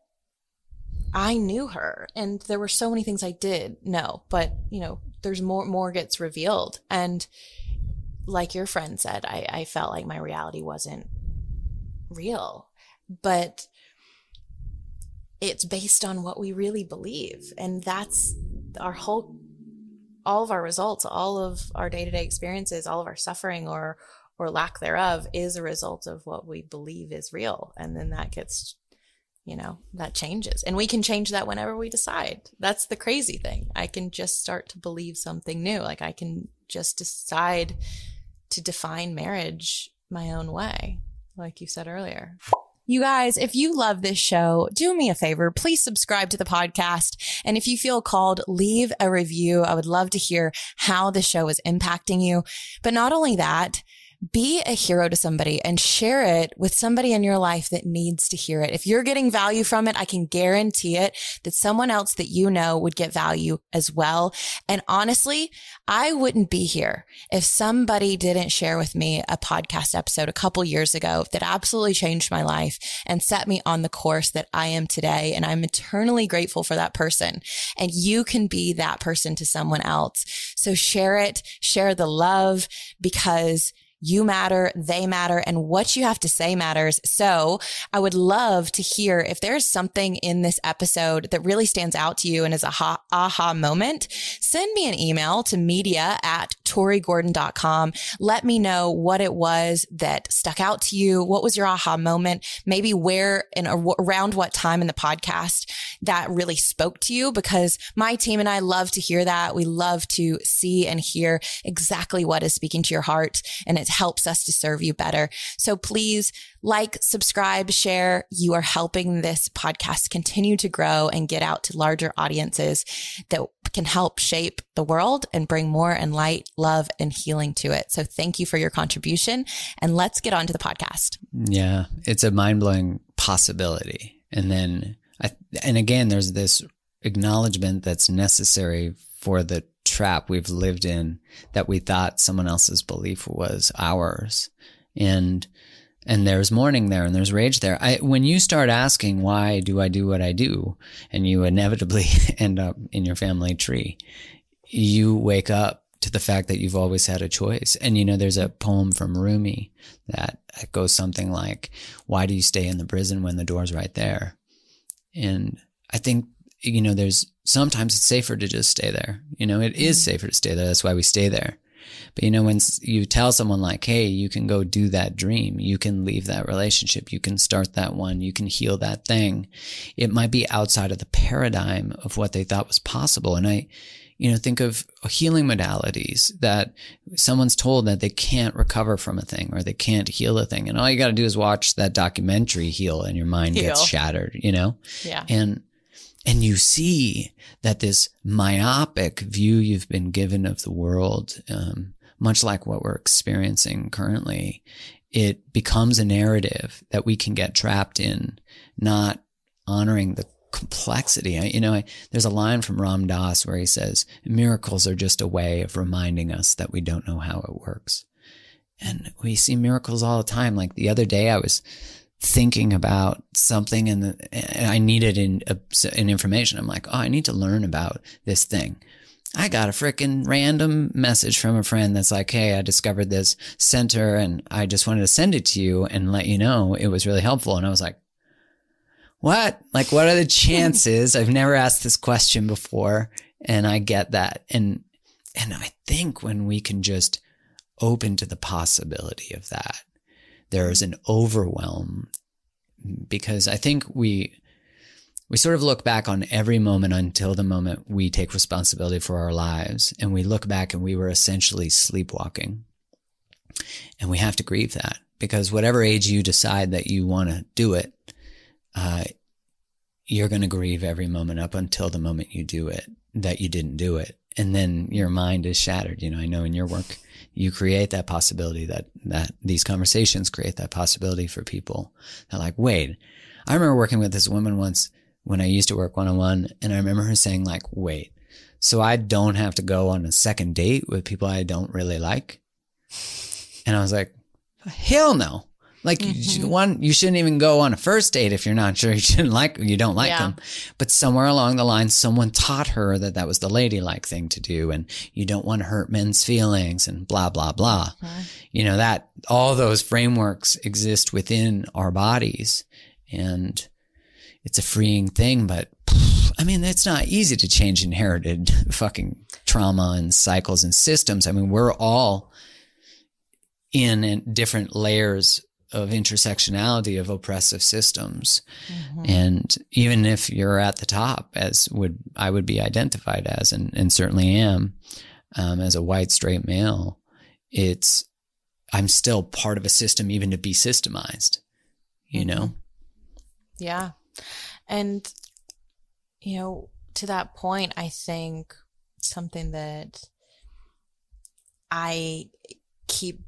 I knew her and there were so many things I did know, but you know, there's more more gets revealed. And like your friend said, I, I felt like my reality wasn't real. But it's based on what we really believe. And that's our whole, all of our results, all of our day to day experiences, all of our suffering or, or lack thereof is a result of what we believe is real. And then that gets, you know, that changes. And we can change that whenever we decide. That's the crazy thing. I can just start to believe something new. Like I can just decide to define marriage my own way, like you said earlier. You guys, if you love this show, do me a favor. Please subscribe to the podcast. And if you feel called, leave a review. I would love to hear how the show is impacting you. But not only that, be a hero to somebody and share it with somebody in your life that needs to hear it. If you're getting value from it, I can guarantee it that someone else that you know would get value as well. And honestly, I wouldn't be here if somebody didn't share with me a podcast episode a couple years ago that absolutely changed my life and set me on the course that I am today. And I'm eternally grateful for that person. And you can be that person to someone else. So share it, share the love because you matter, they matter, and what you have to say matters. So I would love to hear if there's something in this episode that really stands out to you and is a ha- aha moment. Send me an email to media at torigordon.com. Let me know what it was that stuck out to you. What was your aha moment? Maybe where and around what time in the podcast that really spoke to you because my team and I love to hear that. We love to see and hear exactly what is speaking to your heart. And it it helps us to serve you better. So please like, subscribe, share. You are helping this podcast continue to grow and get out to larger audiences that can help shape the world and bring more and light, love and healing to it. So thank you for your contribution and let's get on to the podcast. Yeah. It's a mind blowing possibility. And then I, and again, there's this acknowledgement that's necessary for the trap we've lived in that we thought someone else's belief was ours. And, and there's mourning there and there's rage there. I, when you start asking, why do I do what I do? And you inevitably end up in your family tree, you wake up to the fact that you've always had a choice. And you know, there's a poem from Rumi that goes something like, why do you stay in the prison when the door's right there? And I think, you know, there's sometimes it's safer to just stay there. You know, it is mm-hmm. safer to stay there. That's why we stay there. But you know, when you tell someone like, Hey, you can go do that dream. You can leave that relationship. You can start that one. You can heal that thing. It might be outside of the paradigm of what they thought was possible. And I, you know, think of healing modalities that someone's told that they can't recover from a thing or they can't heal a thing. And all you got to do is watch that documentary heal and your mind heal. gets shattered, you know? Yeah. And and you see that this myopic view you've been given of the world, um, much like what we're experiencing currently, it becomes a narrative that we can get trapped in, not honoring the complexity. I, you know, I, there's a line from Ram Dass where he says, miracles are just a way of reminding us that we don't know how it works. And we see miracles all the time. Like the other day, I was thinking about something and, the, and I needed in, uh, in information. I'm like, oh, I need to learn about this thing. I got a freaking random message from a friend that's like, Hey, I discovered this center and I just wanted to send it to you and let you know it was really helpful. And I was like, what? Like, what are the chances? I've never asked this question before. And I get that. And, and I think when we can just open to the possibility of that, there is an overwhelm because I think we we sort of look back on every moment until the moment we take responsibility for our lives and we look back and we were essentially sleepwalking. And we have to grieve that because whatever age you decide that you want to do it, uh, you're going to grieve every moment up until the moment you do it that you didn't do it. And then your mind is shattered. You know, I know in your work, you create that possibility that, that these conversations create that possibility for people. They're like, wait, I remember working with this woman once when I used to work one on one. And I remember her saying like, wait, so I don't have to go on a second date with people I don't really like. And I was like, hell no. Like mm-hmm. one, you shouldn't even go on a first date if you're not sure you shouldn't like you don't like yeah. them. But somewhere along the line, someone taught her that that was the ladylike thing to do, and you don't want to hurt men's feelings, and blah blah blah. Mm-hmm. You know that all those frameworks exist within our bodies, and it's a freeing thing. But I mean, it's not easy to change inherited fucking trauma and cycles and systems. I mean, we're all in different layers of intersectionality of oppressive systems. Mm-hmm. And even if you're at the top, as would I would be identified as, and, and certainly am, um, as a white straight male, it's I'm still part of a system, even to be systemized. You mm-hmm. know. Yeah, and you know, to that point, I think something that I keep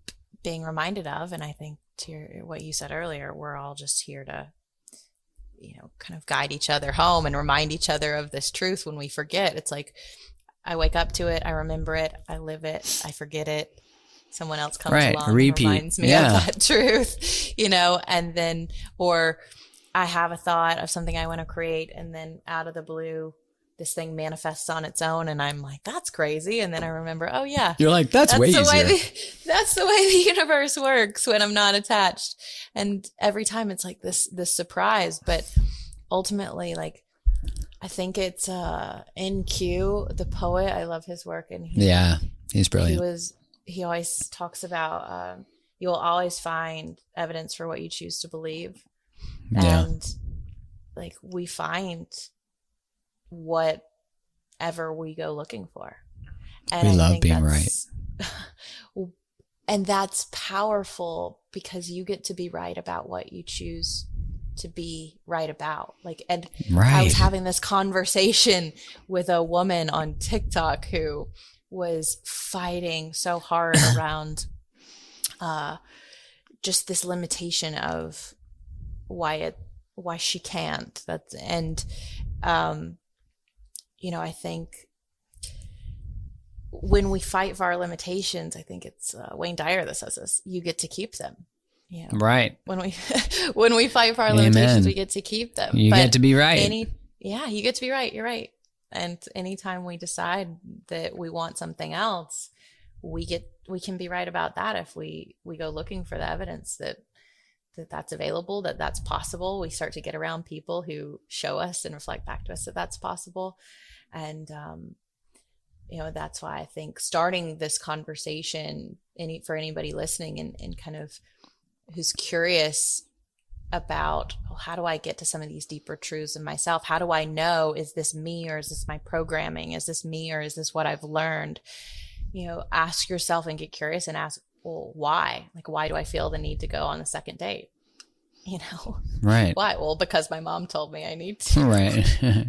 being reminded of, and I think to your, what you said earlier, we're all just here to, you know, kind of guide each other home and remind each other of this truth when we forget. It's like I wake up to it, I remember it, I live it, I forget it. Someone else comes right. along Repeat. and reminds me yeah. of that truth, you know, and then, or I have a thought of something I want to create, and then out of the blue, this thing manifests on its own and I'm like, that's crazy. And then I remember, oh yeah. You're like, that's, that's way the easier. The, that's the way the universe works when I'm not attached. And every time it's like this, this surprise, but ultimately like, I think it's, uh, NQ, the poet. I love his work. And he, yeah, he's brilliant. He was, he always talks about, um, you'll always find evidence for what you choose to believe. Yeah. And like we find whatever we go looking for. And we I love being right. and that's powerful because you get to be right about what you choose to be right about. Like, and right. I was having this conversation with a woman on TikTok who was fighting so hard around uh, just this limitation of why it why she can't. That's and um, you know, I think when we fight for our limitations, I think it's uh, Wayne Dyer that says this. You get to keep them. You know, right. When we when we fight for our Amen. limitations, we get to keep them. You But get to be right. Any, yeah, you get to be right. You're right. And anytime we decide that we want something else, we get we can be right about that if we we go looking for the evidence that that that's available, that that's possible. We start to get around people who show us and reflect back to us that that's possible, and um, you know that's why I think starting this conversation any for anybody listening and, and kind of who's curious about well, how do I get to some of these deeper truths in myself? How do I know is this me or is this my programming? Is this me or is this what I've learned? You know, ask yourself and get curious and ask, well, why? Like, why do I feel the need to go on the second date? You know, right. why? Well, because my mom told me I need to. Right. know?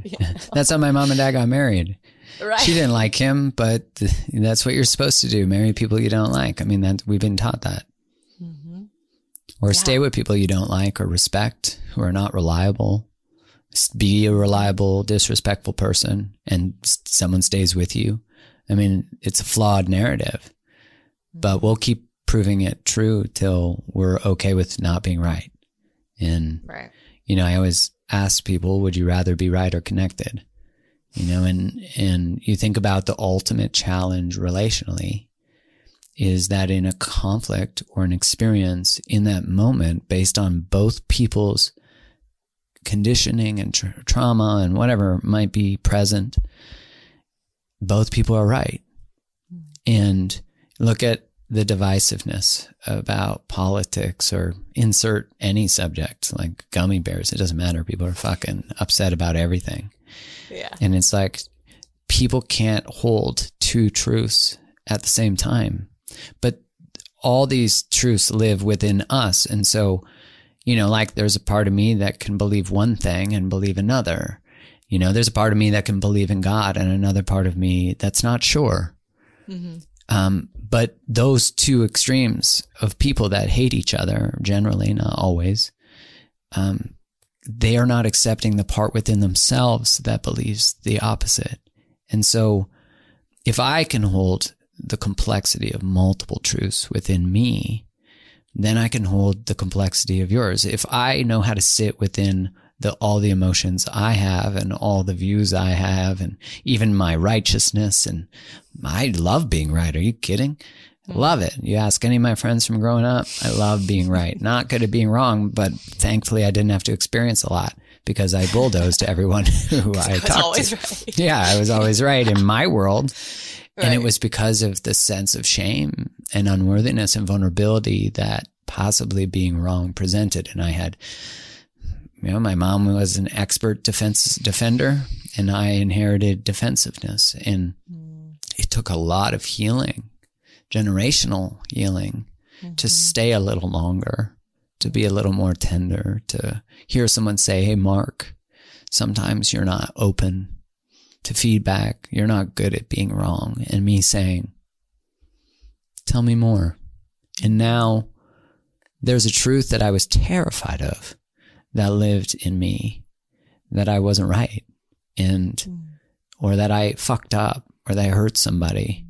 That's how my mom and dad got married. Right. She didn't like him, but th- that's what you're supposed to do. Marry people you don't like. I mean, that we've been taught that. hmm Or Yeah. stay with people you don't like or respect, who are not reliable. Be a reliable, disrespectful person, and someone stays with you. I mean, it's a flawed narrative, but we'll keep proving it true till we're okay with not being right. And Right. you know, I always ask people, would you rather be right or connected? You know, and, and you think about the ultimate challenge relationally is that in a conflict or an experience in that moment based on both people's conditioning and tra- trauma and whatever might be present, both people are right. Mm-hmm. And look at the divisiveness about politics or insert any subject like gummy bears. It doesn't matter. People are fucking upset about everything. Yeah. And it's like people can't hold two truths at the same time. But all these truths live within us. And so, you know, like there's a part of me that can believe one thing and believe another. You know, there's a part of me that can believe in God and another part of me that's not sure. hmm Um, but those two extremes of people that hate each other, generally, not always, um, they are not accepting the part within themselves that believes the opposite. And so, if I can hold the complexity of multiple truths within me, then I can hold the complexity of yours. If I know how to sit within the all the emotions I have and all the views I have and even my righteousness and I love being right. Are you kidding? Mm-hmm. Love it. You ask any of my friends from growing up, I love being right. Not good at being wrong, but thankfully I didn't have to experience a lot because I bulldozed everyone who I, I talked always to. right. Yeah, I was always right in my world. And it was because of the sense of shame and unworthiness and vulnerability that possibly being wrong presented. And I had, you know, my mom was an expert defense defender and I inherited defensiveness. And Mm. it took a lot of healing, generational healing to stay a little longer, to be a little more tender, to hear someone say, Hey, Mark, sometimes you're not open to feedback. You're not good at being wrong. And me saying, Tell me more. And now there's a truth that I was terrified of that lived in me that I wasn't right and, mm. or that I fucked up or that I hurt somebody.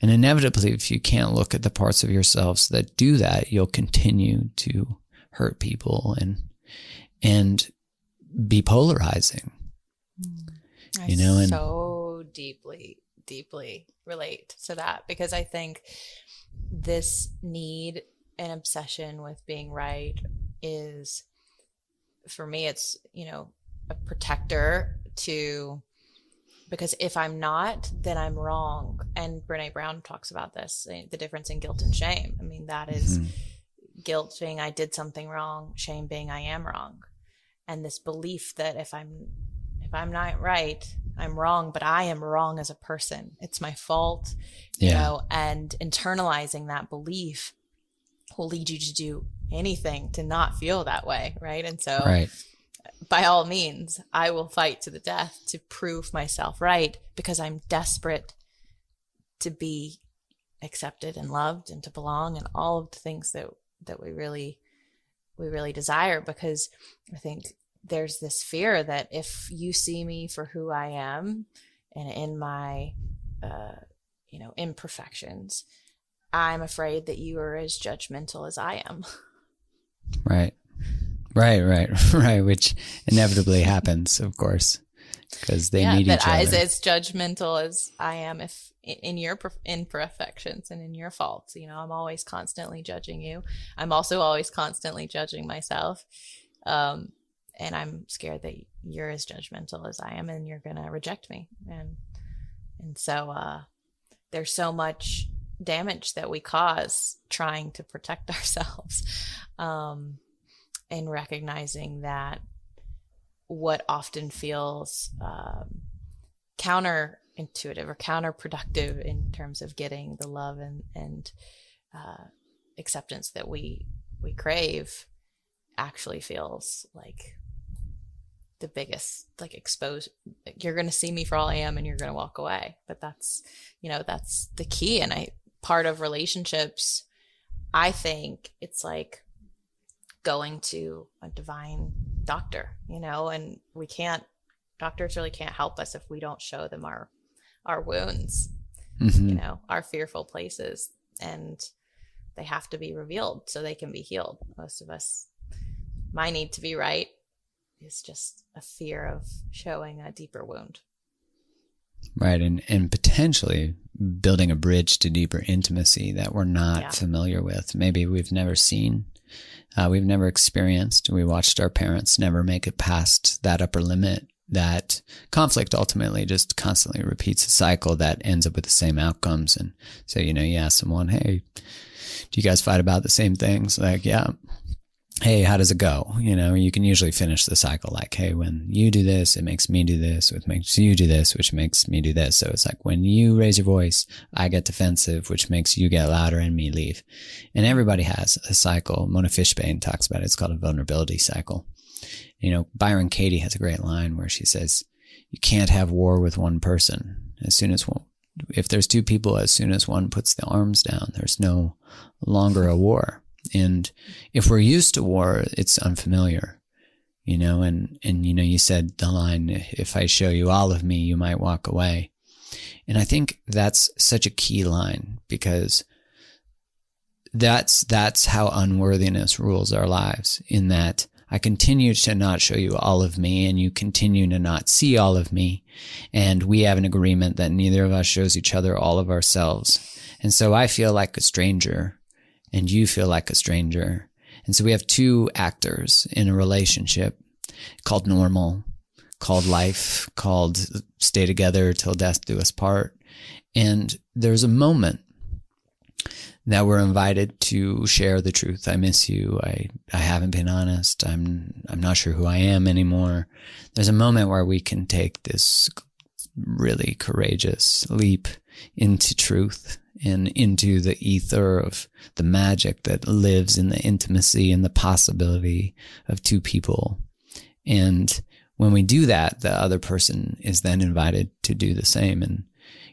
And inevitably, if you can't look at the parts of yourselves that do that, you'll continue to hurt people and, and be polarizing. Mm. I you know, and- so deeply, deeply relate to that because I think this need and obsession with being right is, for me, it's, you know, a protector to, because if I'm not, then I'm wrong. And Brene Brown talks about this eh, the difference in guilt and shame. I mean, that is Mhm. guilt being I did something wrong, shame being I am wrong. And this belief that if I'm if I'm not right, I'm wrong, but I am wrong as a person. It's my fault. Yeah. You know, and internalizing that belief will lead you to do anything to not feel that way. Right. And so Right. by all means, I will fight to the death to prove myself right because I'm desperate to be accepted and loved and to belong and all of the things that that we really we really desire because I think there's this fear that if you see me for who I am and in my uh you know imperfections I'm afraid that you are as judgmental as I am. Right. Right, right, right, which inevitably happens, of course, because they yeah, that each I, other. as, as judgmental as I am if in your imperfections and in your faults. You know, I'm always constantly judging you. I'm also always constantly judging myself. Um, and I'm scared that you're as judgmental as I am and you're going to reject me. And, and so, uh, there's so much damage that we cause trying to protect ourselves. Um, and recognizing that what often feels um, counterintuitive or counterproductive in terms of getting the love and and uh, acceptance that we we crave actually feels like the biggest like exposed you're going to see me for all i am and you're going to walk away but that's you know that's the key and i part of relationships i think it's like going to a divine doctor, you know, and we can't doctors really can't help us if we don't show them our our wounds, Mhm. you know, our fearful places and they have to be revealed so they can be healed. Most of us my need to be right is just a fear of showing a deeper wound. Right. And, and potentially building a bridge to deeper intimacy that we're not Yeah. familiar with. Maybe we've never seen, uh, we've never experienced. We watched our parents never make it past that upper limit. That conflict ultimately just constantly repeats a cycle that ends up with the same outcomes. And so, you know, you ask someone, Hey, do you guys fight about the same things? Like, yeah, hey, how does it go? You know, you can usually finish the cycle like, hey, when you do this, it makes me do this, which makes you do this, which makes me do this. So it's like when you raise your voice, I get defensive, which makes you get louder and me leave. And everybody has a cycle. Mona Fishbane talks about it. It's called a vulnerability cycle. You know, Byron Katie has a great line where she says, you can't have war with one person. As soon as one, if there's two people, as soon as one puts the arms down, there's no longer a war. And if we're used to war, it's unfamiliar, you know, and, and, you know, you said the line, if I show you all of me, you might walk away. And I think that's such a key line because that's, that's how unworthiness rules our lives in that I continue to not show you all of me and you continue to not see all of me. And we have an agreement that neither of us shows each other all of ourselves. And so I feel like a stranger and you feel like a stranger. And so we have two actors in a relationship called normal, called life, called stay together till death do us part. And there's a moment that we're invited to share the truth. I miss you. I, I haven't been honest. I'm, I'm not sure who I am anymore. There's a moment where we can take this really courageous leap into truth and into the ether of the magic that lives in the intimacy and the possibility of two people. And when we do that, the other person is then invited to do the same. And,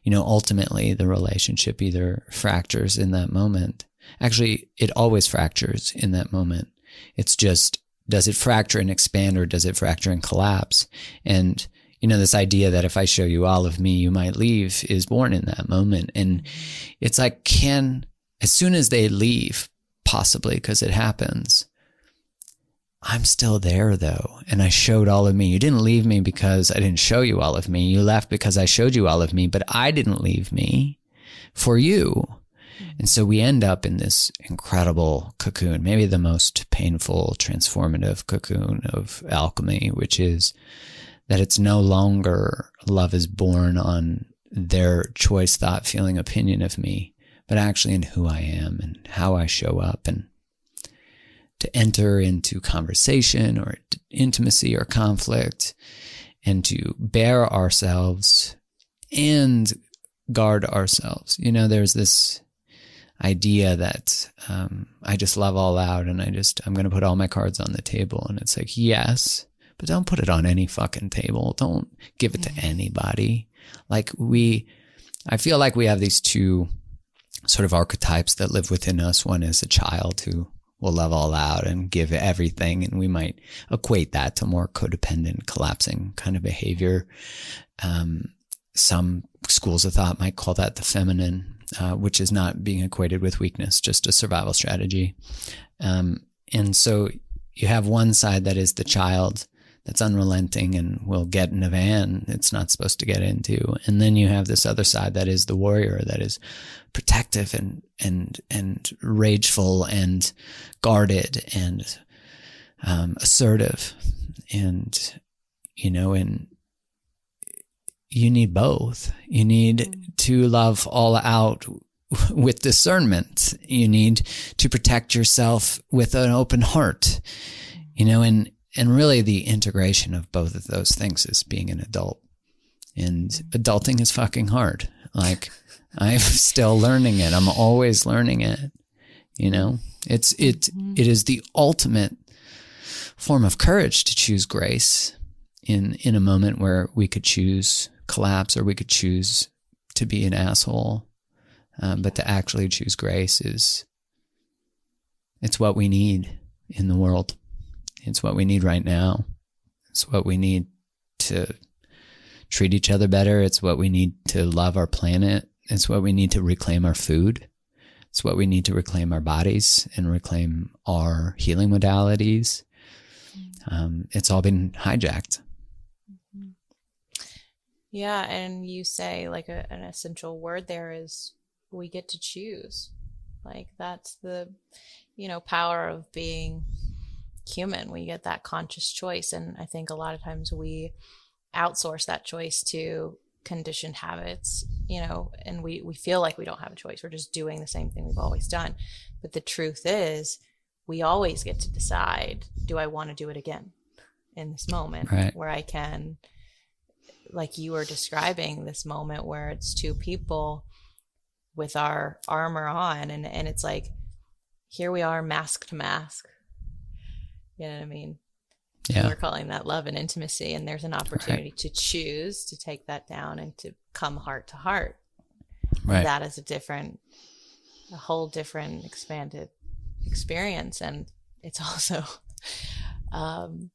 you know, ultimately the relationship either fractures in that moment. Actually, it always fractures in that moment. It's just, does it fracture and expand or does it fracture and collapse? And, you know, this idea that if I show you all of me, you might leave is born in that moment. And it's like, can, as soon as they leave, possibly because it happens, I'm still there though. And I showed all of me. You didn't leave me because I didn't show you all of me. You left because I showed you all of me, but I didn't leave me for you. And so we end up in this incredible cocoon, maybe the most painful, transformative cocoon of alchemy, which is that it's no longer love is born on their choice, thought, feeling, opinion of me, but actually in who I am and how I show up and to enter into conversation or intimacy or conflict and to bear ourselves and guard ourselves. You know, there's this idea that um, I just love all out and I just, I'm going to put all my cards on the table. And it's like, yes, but don't put it on any fucking table. Don't give it to anybody. Like we, I feel like we have these two sort of archetypes that live within us. One is a child who will love all out and give everything. And we might equate that to more codependent, collapsing kind of behavior. Um, some schools of thought might call that the feminine, uh, which is not being equated with weakness, just a survival strategy. Um, and so you have one side that is the child that's unrelenting and will get in a van it's not supposed to get into. And then you have this other side that is the warrior that is protective and, and, and rageful and guarded and, um, assertive. And, you know, and you need both. You need to love all out with discernment. You need to protect yourself with an open heart, you know, and, and really the integration of both of those things is being an adult. And adulting is fucking hard. Like I'm still learning it. I'm always learning it. You know, it's, it, it is the ultimate form of courage to choose grace in, in a moment where we could choose collapse or we could choose to be an asshole. Um, but to actually choose grace is, it's what we need in the world. It's what we need right now. It's what we need to treat each other better. It's what we need to love our planet. It's what we need to reclaim our food. It's what we need to reclaim our bodies and reclaim our healing modalities. Um, it's all been hijacked. Yeah, and you say like a, an essential word there is we get to choose. Like that's the you know power of being human. We get that conscious choice. And I think a lot of times we outsource that choice to conditioned habits, you know, and we, we feel like we don't have a choice. We're just doing the same thing we've always done. But the truth is, we always get to decide do I want to do it again in this moment right. where I can, like you were describing, this moment where it's two people with our armor on and, and it's like, here we are mask to mask you know what I mean? Yeah. And we're calling that love and intimacy. And there's an opportunity right. to choose to take that down and to come heart to heart. Right. That is a different, a whole different expanded experience. And it's also, um,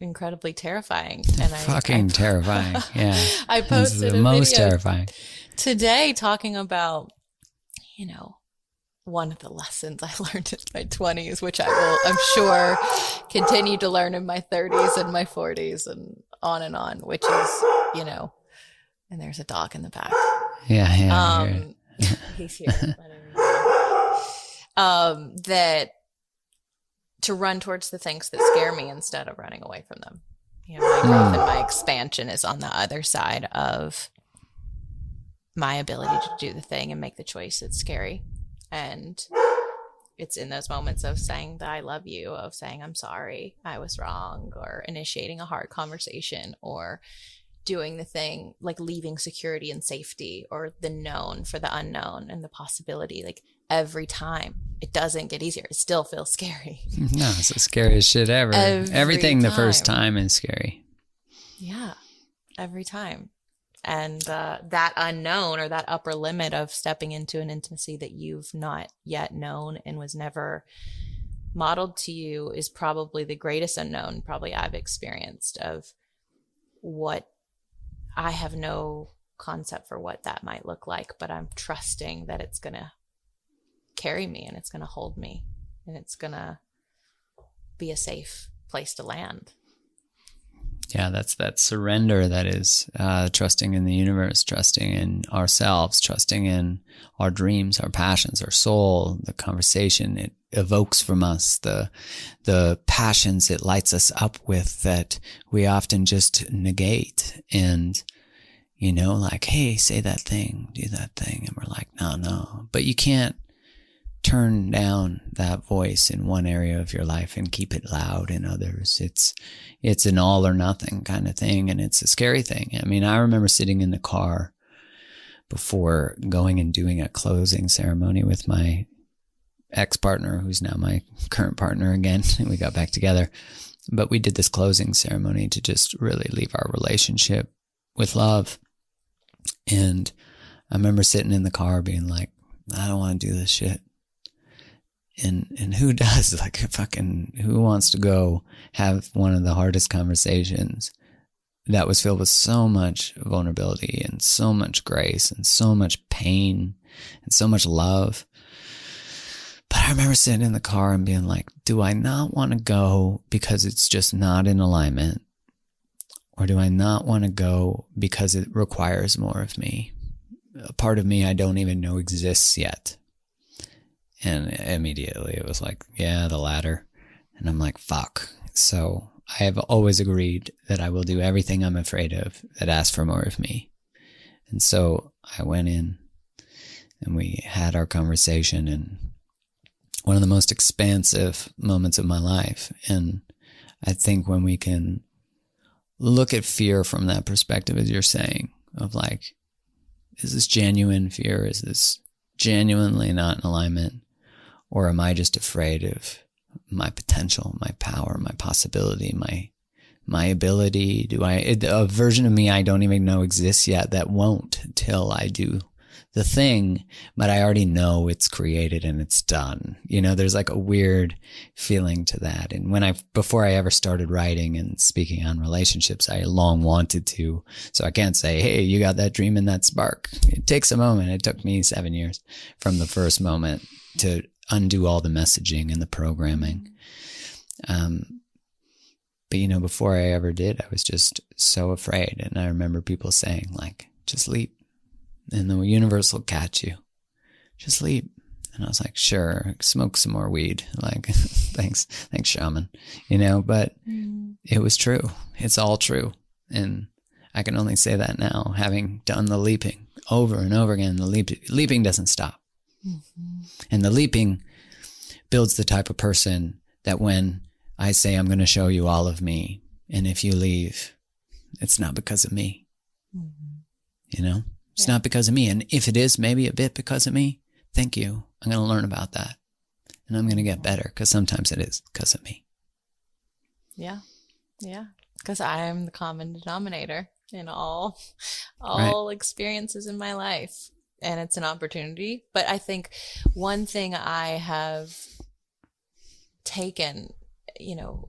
incredibly terrifying. And I fucking I, terrifying. Yeah. I posted the most terrifying today talking about, you know, one of the lessons I learned in my 20s, which I will, I'm sure, continue to learn in my 30s and my 40s and on and on, which is, you know, and there's a dog in the back. Yeah, yeah. Um, he's here. um, that to run towards the things that scare me instead of running away from them. You know, my growth and my expansion is on the other side of my ability to do the thing and make the choice that's scary and it's in those moments of saying that I love you, of saying I'm sorry, I was wrong, or initiating a hard conversation, or doing the thing like leaving security and safety, or the known for the unknown and the possibility. Like every time, it doesn't get easier. It still feels scary. No, it's the scariest shit ever. Every Everything time. the first time is scary. Yeah, every time and uh, that unknown or that upper limit of stepping into an intimacy that you've not yet known and was never modeled to you is probably the greatest unknown probably I've experienced of what I have no concept for what that might look like, but I'm trusting that it's going to carry me and it's going to hold me and it's going to be a safe place to land. Yeah, that's that surrender that is uh, trusting in the universe, trusting in ourselves, trusting in our dreams, our passions, our soul, the conversation it evokes from us, the the passions it lights us up with that we often just negate. And you know, like, hey, say that thing, do that thing, and we're like, no, no. But you can't turn down that voice in one area of your life and keep it loud in others. It's it's an all or nothing kind of thing and it's a scary thing. I mean, I remember sitting in the car before going and doing a closing ceremony with my ex-partner who's now my current partner again and we got back together. But we did this closing ceremony to just really leave our relationship with love. And I remember sitting in the car being like, I don't want to do this shit. And and who does like fucking who wants to go have one of the hardest conversations that was filled with so much vulnerability and so much grace and so much pain and so much love. But I remember sitting in the car and being like, do I not want to go because it's just not in alignment? Or do I not want to go because it requires more of me? A part of me I don't even know exists yet. And immediately it was like, yeah, the latter. And I'm like, fuck. So I have always agreed that I will do everything I'm afraid of that asks for more of me. And so I went in and we had our conversation and one of the most expansive moments of my life. And I think when we can look at fear from that perspective, as you're saying, of like, is this genuine fear? Is this genuinely not in alignment? Or am I just afraid of my potential, my power, my possibility, my my ability? Do I a version of me I don't even know exists yet that won't till I do the thing, but I already know it's created and it's done. You know, there's like a weird feeling to that. And when I, before I ever started writing and speaking on relationships, I long wanted to. So I can't say, Hey, you got that dream and that spark. It takes a moment. It took me seven years from the first moment to undo all the messaging and the programming. Um, but you know, before I ever did, I was just so afraid. And I remember people saying like, just leap and the universe will catch you. Just leap. And I was like, sure, smoke some more weed. Like, thanks, thanks, shaman. You know, but mm. it was true. It's all true. And I can only say that now, having done the leaping over and over again. The leap, leaping doesn't stop. Mm-hmm. And the leaping builds the type of person that when I say, I'm going to show you all of me, and if you leave, it's not because of me. Mm-hmm. You know? It's yeah. not because of me. And if it is maybe a bit because of me, thank you. I'm going to learn about that and I'm going to get better because sometimes it is because of me. Yeah. Yeah. Because I am the common denominator in all, all right. experiences in my life. And it's an opportunity. But I think one thing I have taken, you know,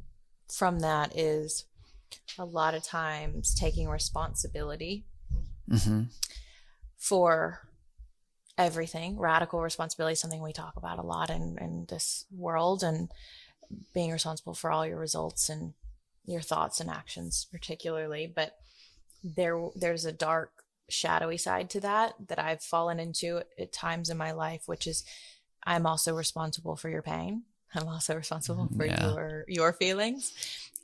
from that is a lot of times taking responsibility. Mm-hmm for everything. Radical responsibility is something we talk about a lot in, in this world and being responsible for all your results and your thoughts and actions particularly. But there there's a dark, shadowy side to that that I've fallen into at times in my life, which is I'm also responsible for your pain. I'm also responsible for yeah. your your feelings.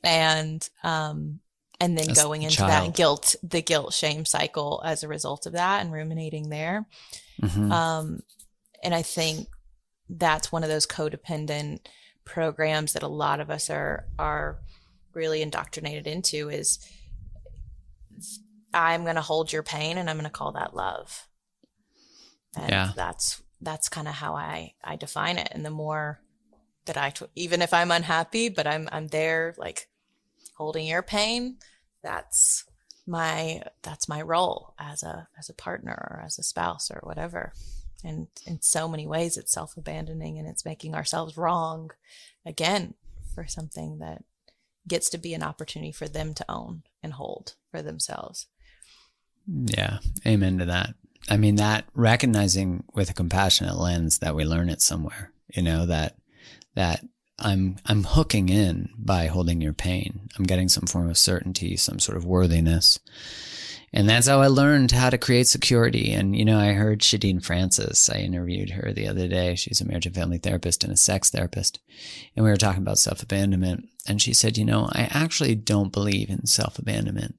And um and then going into child. that guilt, the guilt shame cycle as a result of that and ruminating there. Mm-hmm. Um, and I think that's one of those codependent programs that a lot of us are, are really indoctrinated into is I'm going to hold your pain and I'm going to call that love. And yeah. that's, that's kind of how I, I define it. And the more that I, even if I'm unhappy, but I'm, I'm there like holding your pain that's my that's my role as a as a partner or as a spouse or whatever and in so many ways it's self-abandoning and it's making ourselves wrong again for something that gets to be an opportunity for them to own and hold for themselves yeah amen to that i mean that recognizing with a compassionate lens that we learn it somewhere you know that that I'm I'm hooking in by holding your pain. I'm getting some form of certainty, some sort of worthiness. And that's how I learned how to create security. And, you know, I heard Shadeen Francis. I interviewed her the other day. She's a marriage and family therapist and a sex therapist. And we were talking about self abandonment. And she said, you know, I actually don't believe in self abandonment.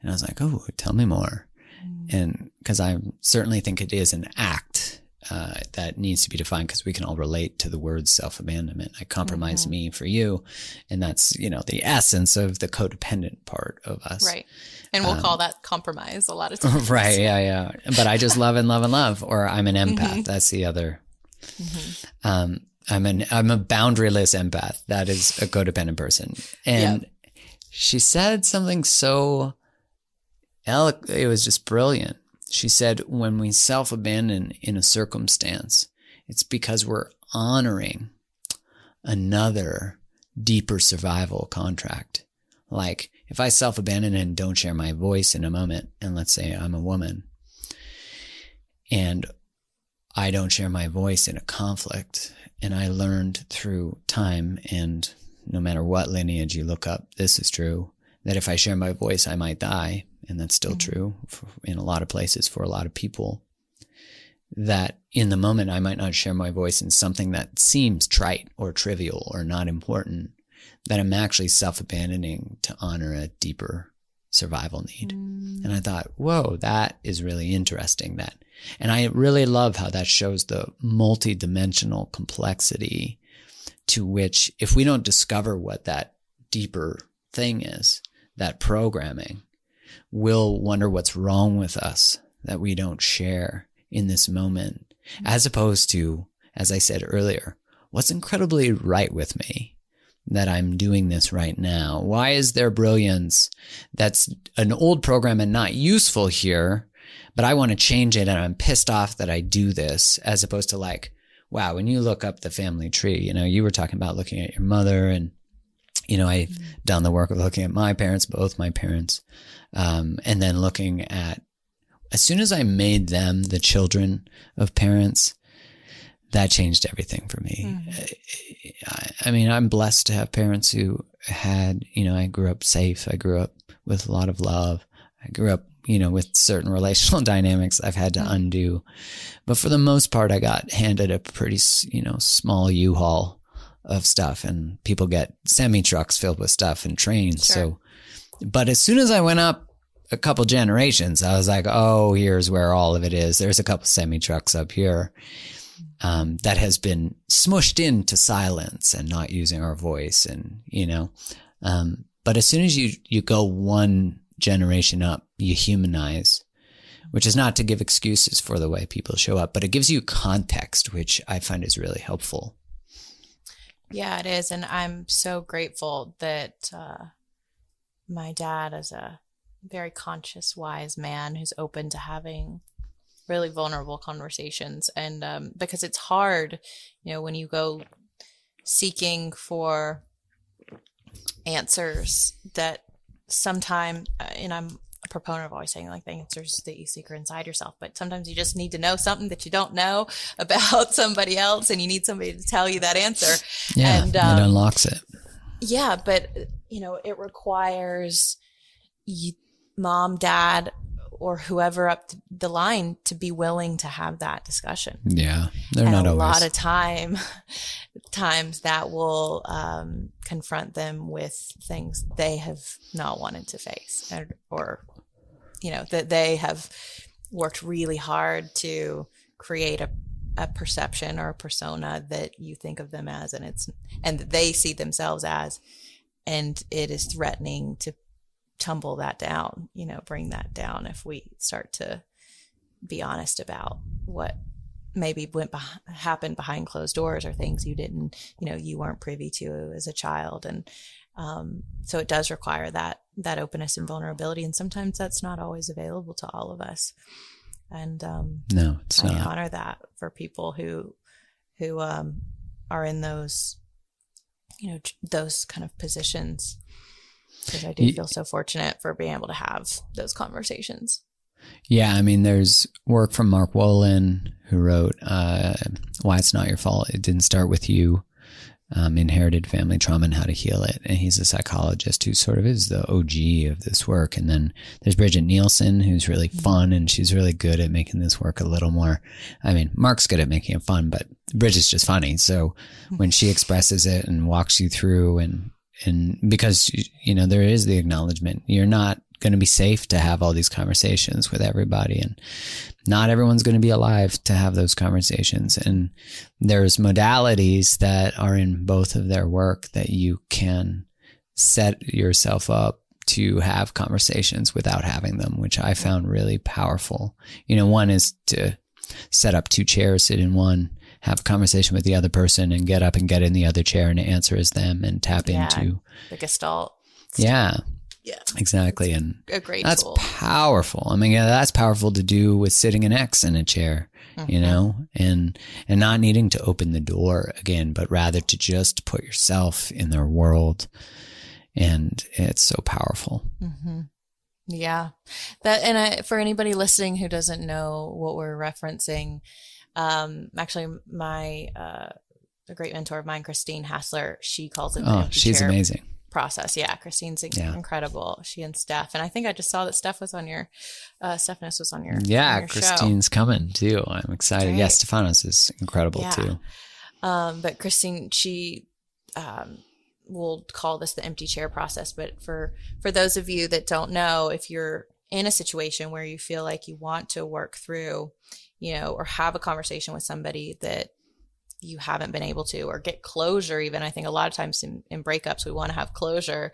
And I was like, oh, tell me more. Mm. And because I certainly think it is an act uh, that needs to be defined because we can all relate to the word self abandonment. I compromise Mm-hmm. me for you, and that's you know the essence of the codependent part of us. Right. And we'll Um, call that compromise a lot of times. right. Yeah. Yeah. But I just love and love and love, or I'm an empath. Mm-hmm. That's the other. Um, I'm an I'm a boundaryless empath. That is a codependent person, and she said something so it was just brilliant. She said, when we self abandon in a circumstance, it's because we're honoring another deeper survival contract. Like if I self abandon and don't share my voice in a moment, and let's say I'm a woman and I don't share my voice in a conflict, and I learned through time and no matter what lineage you look up, this is true that if I share my voice, I might die. And that's still mm. true for, in a lot of places for a lot of people. That in the moment, I might not share my voice in something that seems trite or trivial or not important, that I'm actually self abandoning to honor a deeper survival need. Mm. And I thought, whoa, that is really interesting. That, and I really love how that shows the multidimensional complexity to which if we don't discover what that deeper thing is, that programming, we'll wonder what's wrong with us that we don't share in this moment, as opposed to, as I said earlier, what's incredibly right with me that I'm doing this right now? Why is there brilliance that's an old program and not useful here, but I want to change it and I'm pissed off that I do this as opposed to like, wow, when you look up the family tree, you know, you were talking about looking at your mother and, you know, I've mm-hmm. done the work of looking at my parents, both my parents, um, and then looking at, as soon as I made them the children of parents, that changed everything for me. I, I mean, I'm blessed to have parents who had, you know, I grew up safe. I grew up with a lot of love. I grew up, you know, with certain relational dynamics I've had to undo. But for the most part, I got handed a pretty, you know, small U-Haul of stuff and people get semi trucks filled with stuff and trains. So, but as soon as I went up a couple generations, I was like, oh, here's where all of it is. There's a couple semi trucks up here. Um, that has been smushed into silence and not using our voice and, you know, um, but as soon as you, you go one generation up, you humanize, which is not to give excuses for the way people show up, but it gives you context, which I find is really helpful. Yeah, it is. And I'm so grateful that uh, my dad is a very conscious, wise man who's open to having really vulnerable conversations. And um, because it's hard, you know, when you go seeking for answers that sometime, uh, and I'm a proponent of always saying like the answers that you seek are inside yourself, but sometimes you just need to know something that you don't know about somebody else and you need somebody to tell you that answer. Yeah. And, it um, unlocks it. Yeah, but you know, it requires mom, dad, or whoever up the line to be willing to have that discussion. Yeah. They're and not a always. lot of time, times that will um, confront them with things they have not wanted to face, or, or you know that they have worked really hard to create a a perception or a persona that you think of them as and it's and that they see themselves as and it is threatening to tumble that down you know bring that down if we start to be honest about what maybe went beh- happened behind closed doors or things you didn't you know you weren't privy to as a child. And um, so it does require that that openness and vulnerability. And sometimes that's not always available to all of us. And um, no, it's I not. honor that for people who who um, are in those you know those kind of positions because I do feel so fortunate for being able to have those conversations. Yeah, I mean, there's work from Mark Wolynn who wrote uh, "Why It's Not Your Fault." It didn't start with you. Um, inherited family trauma and how to heal it, and he's a psychologist who sort of is the OG of this work. And then there's Bridget Nielsen, who's really fun, and she's really good at making this work a little more. I mean, Mark's good at making it fun, but Bridget's just funny. So when she expresses it and walks you through, and and because you know there is the acknowledgement, you're not going to be safe to have all these conversations with everybody and not everyone's going to be alive to have those conversations and there's modalities that are in both of their work that you can set yourself up to have conversations without having them which i found really powerful you know one is to set up two chairs sit in one have a conversation with the other person and get up and get in the other chair and answer as them and tap Yeah. into The Gestalt. yeah Yeah. exactly and A great that's tool. powerful. I mean, yeah, that's powerful to do with sitting an X in a chair, Mm-hmm. you know, and and not needing to open the door again, but rather to just put yourself in their world, and it's so powerful. hmm Yeah, that and I, for anybody listening who doesn't know what we're referencing, um, actually, my uh, a great mentor of mine, Christine Hassler, she calls it the Oh, she's chair amazing. Process. Yeah, Christine's in- Yeah. incredible. She and Steph, and I think I just saw that Steph was on your, uh, Stefanos was on your, Yeah, on your show. Christine's coming too. I'm excited. Great. Yes, Stefanos is incredible Yeah. too. Um, but Christine, she um, will call this the empty chair process. But for for those of you that don't know, if you're in a situation where you feel like you want to work through, you know, or have a conversation with somebody that you haven't been able to, or get closure, even I think a lot of times in, in breakups we want to have closure,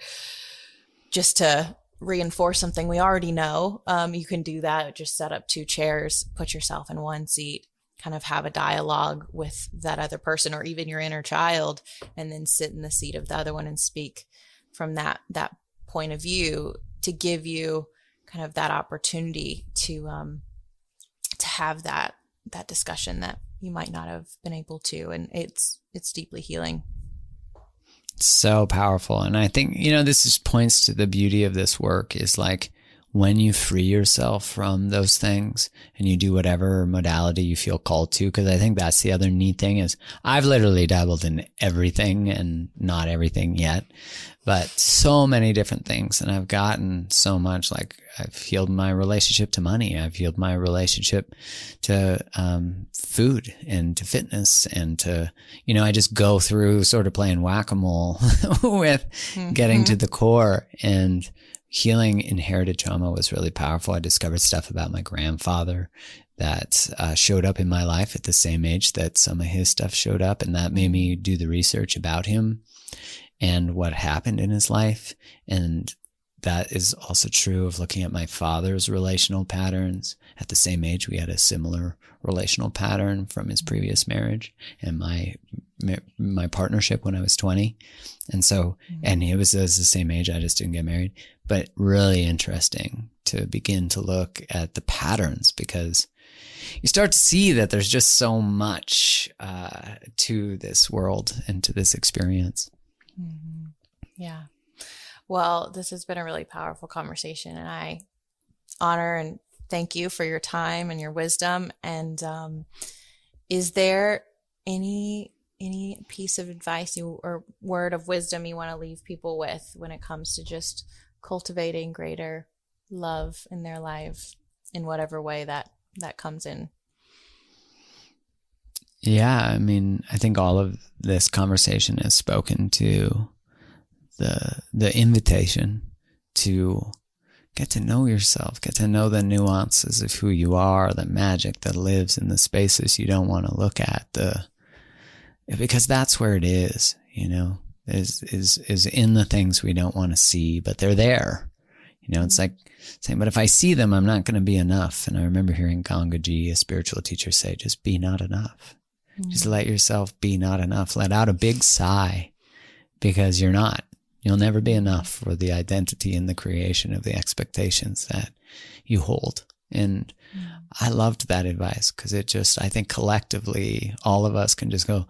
just to reinforce something we already know. Um, you can do that. Just set up two chairs, put yourself in one seat, kind of have a dialogue with that other person or even your inner child and then sit in the seat of the other one and speak from that that point of view to give you kind of that opportunity to um to have that that discussion that you might not have been able to and it's it's deeply healing. So powerful. And i think you know this just points to the beauty of this work is like when you free yourself from those things and you do whatever modality you feel called to because i think that's the other neat thing is i've literally dabbled in everything and not everything yet but so many different things. And i've gotten so much like i've healed my relationship to money. I've healed my relationship to um, food and to fitness and to you know i just go through sort of playing whack-a-mole with getting to the core. And healing inherited trauma was really powerful. I discovered stuff about my grandfather that uh, showed up in my life at the same age that some of his stuff showed up and that made me do the research about him and what happened in his life. And that is also true of looking at my father's relational patterns. At the same age, we had a similar relational pattern from his previous marriage and my my partnership when I was 20. And so, and he was, was the same age. I just didn't get married, but really interesting to begin to look at the patterns because you start to see that there's just so much uh, to this world and to this experience. Yeah. Well, this has been a really powerful conversation, and I honor and thank you for your time and your wisdom. And um, is there any any piece of advice you or word of wisdom you want to leave people with when it comes to just cultivating greater love in their life in whatever way that that comes in? Yeah, I mean, I think all of this conversation has spoken to the the invitation to get to know yourself, get to know the nuances of who you are, the magic that lives in the spaces you don't want to look at, the because that's where it is, you know, is is is in the things we don't want to see, but they're there. You know, it's mm-hmm. like saying, but if I see them, I'm not going to be enough. And I remember hearing Gangaji, a spiritual teacher, say, just be not enough. Just mm. let yourself be not enough. Let out a big sigh because you're not. You'll never be enough for the identity and the creation of the expectations that you hold. And mm. I loved that advice because it just, I think collectively, all of us can just go,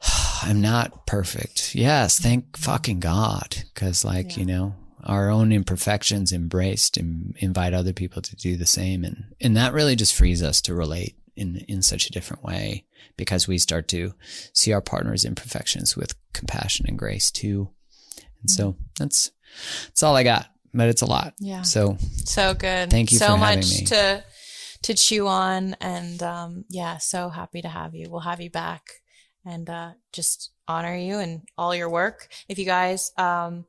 I'm not perfect. Yes, thank mm-hmm. fucking God. Because, like, you know, our own imperfections embraced and invite other people to do the same. And, and that really just frees us to relate in, in such a different way because we start to see our partner's imperfections with compassion and grace too. And so that's, that's all I got, but it's a lot. Yeah. So So good. Thank you so much to to chew on and um yeah, so happy to have you. We'll have you back and uh just honor you and all your work. If you guys um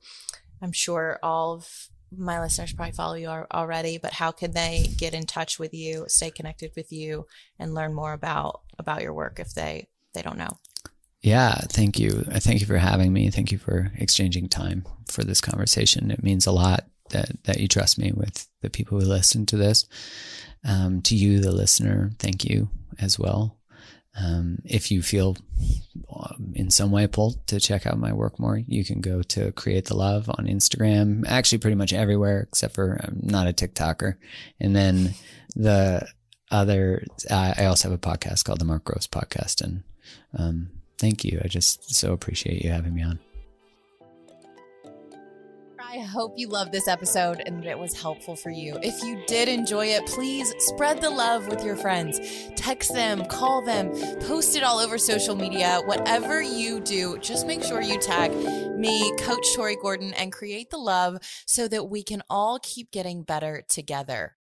I'm sure all of my listeners probably follow you already, but how can they get in touch with you, stay connected with you, and learn more about about your work if they they don't know? Yeah, thank you. Thank you for having me. Thank you for exchanging time for this conversation. It means a lot that that you trust me with the people who listen to this. Um, to you, the listener, thank you as well. Um, if you feel um, in some way pulled to check out my work more, you can go to Create the Love on Instagram, actually pretty much everywhere except for I'm not a TikToker. And then the other, I also have a podcast called the Mark Groves Podcast. And um, thank you. I just so appreciate you having me on. I hope you loved this episode and it was helpful for you. If you did enjoy it, please spread the love with your friends. Text them, call them, post it all over social media. Whatever you do, just make sure you tag me, Coach Tori Gordon, and create the love so that we can all keep getting better together.